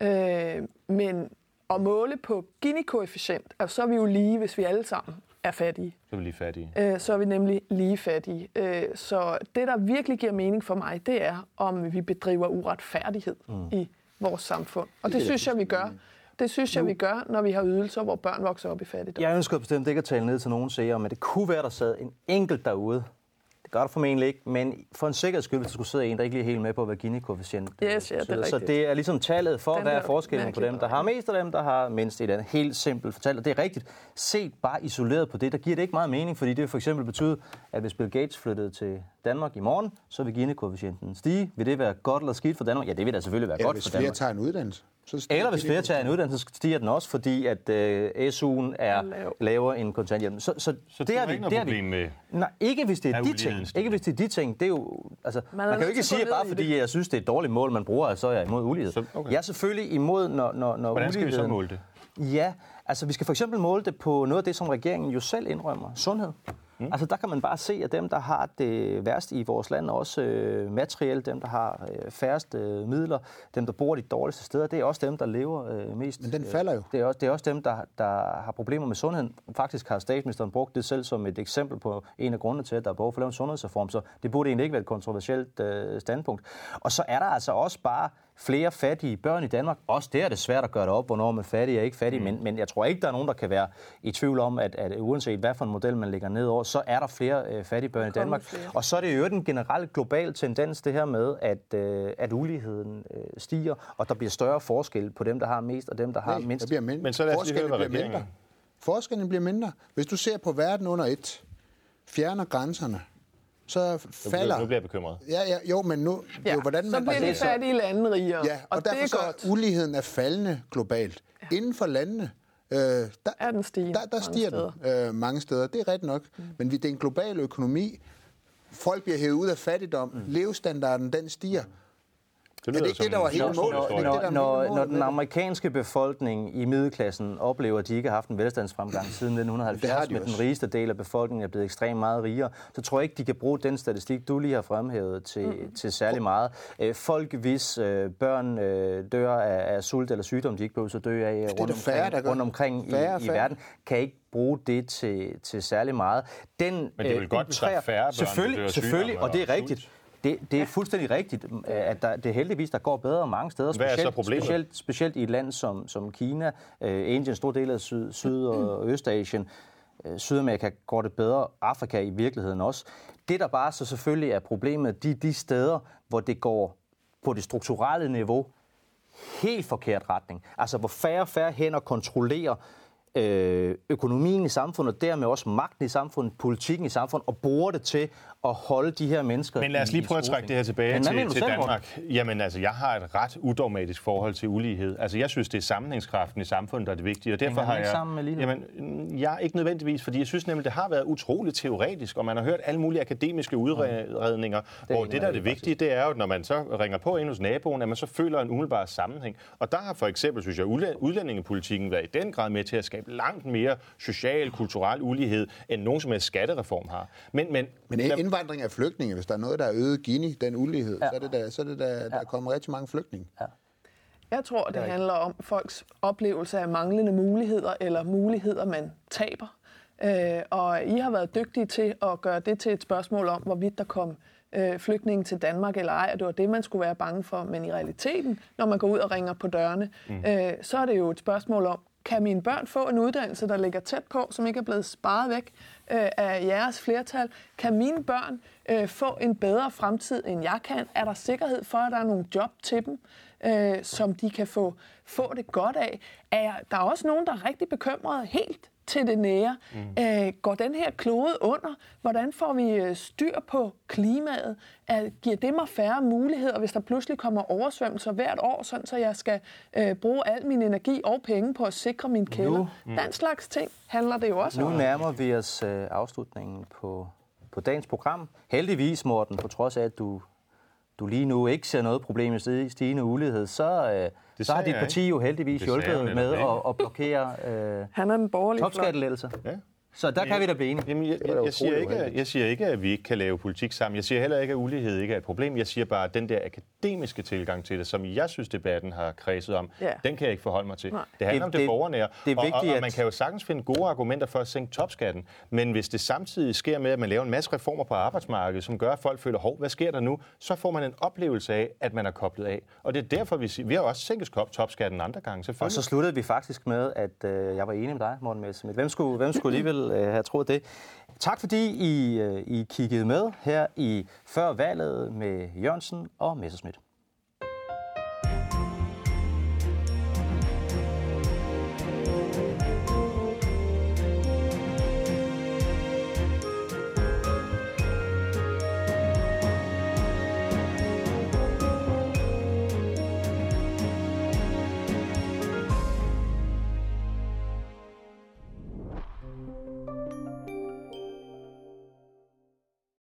D: Øh, men at måle på Gini-koefficient, altså, så er vi jo lige, hvis vi alle sammen er fattige.
A: Så er vi lige fattige.
D: Øh, så er vi nemlig lige fattige. Øh, så det, der virkelig giver mening for mig, det er, om vi bedriver uretfærdighed mm. i vores samfund. Og det synes jeg, vi gør. Det synes jeg, vi gør, når vi har ydelser, hvor børn vokser op i fattigdom.
B: Jeg ønsker bestemt ikke at tale ned til nogen seere, men det kunne være, der sad en enkelt derude. Det gør det formentlig ikke, men for en sikkerheds skyld, hvis der skulle sidde en, der ikke lige er helt med på, hvad Gini-koefficient
D: Yes, ja, det er
B: betyder. Så det er ligesom tallet for,
D: Den
B: hvad er
D: der
B: forskellen på dem, der har mest, og dem, der har mindst i den. Helt simpelt fortalt. Og det er rigtigt. Set bare isoleret på det, der giver det ikke meget mening, fordi det for eksempel betyde, at hvis Bill Gates flyttede til Danmark i morgen, så vil Gini-koefficienten stige. Vil det være godt eller skidt for Danmark? Ja, det vil da selvfølgelig være
C: Eller
B: godt
C: hvis
B: for
C: flere
B: Danmark.
C: tager en uddannelse. Så
B: Eller hvis
C: det
B: flere tager en uddannelse, så stiger den også, fordi at øh, SU'en er
D: Lav.
B: lavere end kontanthjælpen. Så, så,
A: Så
B: det har vi,
A: ikke noget
B: det vi.
A: problem med-
B: Nej, ikke hvis det er
A: Er
B: de
A: uligheden
B: ting. Ikke hvis det er de ting. Det er jo, altså, man,
D: er
B: man kan jo ikke
D: at
B: sige,
D: gå
B: bare fordi jeg synes, det er et dårligt mål, man bruger, så er jeg imod ulighed.
A: Så- okay.
B: Jeg er selvfølgelig imod, når, når, når
A: Hvordan skal vi så
B: uligheden-
A: måle det?
B: Ja, altså vi skal for eksempel måle det på noget af det, som regeringen jo selv indrømmer. Sundhed. Mm. Altså der kan man bare se, at dem, der har det værst i vores land, også øh, materielt, dem, der har øh, færrest øh, midler, dem, der bor de dårligste steder, det er også dem, der lever øh, mest.
C: Men den falder jo.
B: Det er også, det er også dem, der, der har problemer med sundheden. Faktisk har statsministeren brugt det selv som et eksempel på en af grundene til, at der er behov for at lave en sundhedsreform, så det burde egentlig ikke være et kontroversielt øh, standpunkt. Og så er der altså også bare flere fattige børn i Danmark. Også det er det svært at gøre det op, hvornår man er fattig og ikke fattig, mm. men, men jeg tror ikke, der er nogen, der kan være i tvivl om, at, at uanset hvad for en model man lægger ned over, så er der flere øh, fattige børn i Danmark.
D: flere.
B: Og så er det jo en generel global tendens, det her med, at, øh, at uligheden øh, stiger, og der bliver større forskel på dem, der har mest og dem, der har
C: Nej,
B: mindst.
C: der bliver mindre.
A: Men så lad os lige høre,
C: Forskellen
A: hvad
C: bliver mindre. Forskellen bliver mindre. Hvis du ser på verden under et, fjerner grænserne, så falder...
A: Nu bliver jeg bekymret.
C: Ja, ja, jo, men nu...
D: Ja,
C: jo, hvordan
D: så bliver de fattige lande rigere,
C: Ja, og,
D: og,
C: og
D: det
C: derfor
D: er
C: så
D: godt.
C: uligheden er faldende globalt. Ja. Inden for landene, øh, der,
D: Er den stigende
C: der, der
D: mange
C: stiger den øh, mange steder. Det er rigtigt nok. Mm. Men vi, det er en global økonomi. Folk bliver hævet ud af fattigdom. Mm. Levestandarden, den stiger.
A: Det
C: det
A: lyder
C: ikke
A: som
C: det, der var hele målet? det,
B: Når, når, når den
C: det.
B: amerikanske befolkning i middelklassen oplever, at de ikke har haft en velstandsfremgang siden
C: Det har
B: 1970,
C: de
B: men den rigeste del af befolkningen er blevet ekstremt meget rigere, så tror jeg ikke, de kan bruge den statistik, du lige har fremhævet til, mm. til særlig meget. Øh, Folk, hvis øh, børn øh, dør af, af sult eller sygdom, de ikke behøver at dø af rundt
C: der færre,
B: omkring,
C: der
B: rundt omkring
C: Færre
B: i, i verden, kan ikke bruge det til, til særlig meget. Den,
A: Men det vel
B: øh,
A: godt,
B: illustrerer-
A: færre børn,
B: Selvfølgelig, selvfølgelig, og det er rigtigt. Det, det er fuldstændig rigtigt, øh, at der, det heldigvis, der går bedre mange steder.
A: Hvad er så
B: specielt-
A: problemet?
B: Specielt, specielt i et land som, som Kina, øh, Indien, en stor del af Syd, Syd- og Østasien. Øh, Sydamerika går det bedre, Afrika i virkeligheden også. Det, der bare så selvfølgelig er problemet, de de steder, hvor det går på det strukturelle niveau helt forkert retning. Altså, hvor færre og færre hænder kontrollerer øh, økonomien i samfundet, og dermed også magten i samfundet, politikken i samfundet, og bruger det til at holde de her mennesker
A: Men lad os lige prøve at trække det her tilbage
B: Men
A: til, til? Danmark. Jamen altså, jeg har et ret udogmatisk forhold til ulighed. Altså, jeg synes, det er sammenhængskraften i samfundet, der er det vigtige. Og derfor
B: Hænger den
A: har jeg...
B: sammen med lighed?
A: Jamen, mm, jeg er ikke nødvendigvis, fordi jeg synes nemlig, det har været utroligt teoretisk, og man har hørt alle mulige akademiske udredninger, hvor
B: enig
A: det, der er det vigtige, det er jo, at når man så ringer på ind hos naboen, at man så føler en umiddelbar sammenhæng. Og der har for eksempel, synes jeg, udlæ- udlændingepolitikken været i den grad med til at skabe langt mere social, kulturel ulighed, end nogen som helst skattereform har. Men, men,
C: Men indvandring af flygtninge, hvis der er noget, der er øget Gini, den ulighed, ja. så er det da, så er det da der kommer rigtig mange flygtninge.
D: Jeg tror, det handler om folks oplevelse af manglende muligheder, eller muligheder, man taber. Øh, og I har været dygtige til at gøre det til et spørgsmål om, hvorvidt der kom øh, flygtninge til Danmark eller ej, og det var det, man skulle være bange for. Men i realiteten, når man går ud og ringer på dørene, mm. øh, så er det jo et spørgsmål om, kan mine børn få en uddannelse, der ligger tæt på, som ikke er blevet sparet væk øh, af jeres flertal? Kan mine børn øh, få en bedre fremtid, end jeg kan? Er der sikkerhed for, at der er nogle job til dem, øh, som de kan få, få det godt af? Er der er også nogen, der er rigtig bekymrede helt til det nære. Mm. Øh, går den her klode under? Hvordan får vi øh, styr på klimaet? Er, giver det mig færre muligheder, hvis der pludselig kommer oversvømmelser hvert år, sådan så jeg skal øh, bruge al min energi og penge på at sikre min kælder?
B: Nu-
D: Den slags ting handler det jo også
B: Nu
D: om.
B: nærmer vi os øh, afslutningen på, på dagens program. Heldigvis, Morten, på trods af, at du, du lige nu ikke ser noget problem med sti- stigende ulighed, så, øh, så har dit parti jo heldigvis
A: Det
B: hjulpet med
A: ikke.
B: at, at blokere øh,
D: Han er den borgerlige flok.
B: topskattelettelser.
A: Ja.
B: Så der kan vi da blive enige.
A: Jamen, jeg, jeg, jeg, siger ikke, at, jeg siger ikke, at vi ikke kan lave politik sammen. Jeg siger heller ikke, at ulighed ikke er et problem. Jeg siger bare, at den der akademiske tilgang til det, som jeg synes, debatten har kredset om,
D: Ja.
A: den kan jeg ikke forholde mig til.
D: Nej.
A: Det handler
B: Det-
A: om det,
B: det-
A: borgernære.
B: det er
A: og, og,
B: vigtigt,
A: og man
B: at-
A: kan jo sagtens finde gode argumenter for at sænke topskatten. Men hvis det samtidig sker med, at man laver en masse reformer på arbejdsmarkedet, som gør, at folk føler, hov, hvad sker der nu? Så får man en oplevelse af, at man er koblet af. Og det er derfor, vi siger, vi har også sænket topskatten andre gange,
B: Og
A: selvfølgelig.
B: så sluttede vi faktisk med, at øh, jeg var enig med dig, Morten Messerschmidt. Hvem skulle, hvem skulle alligevel øh, have troet det? Tak fordi I, øh, I kiggede med her i Før valget med Jørgensen og Messerschmidt.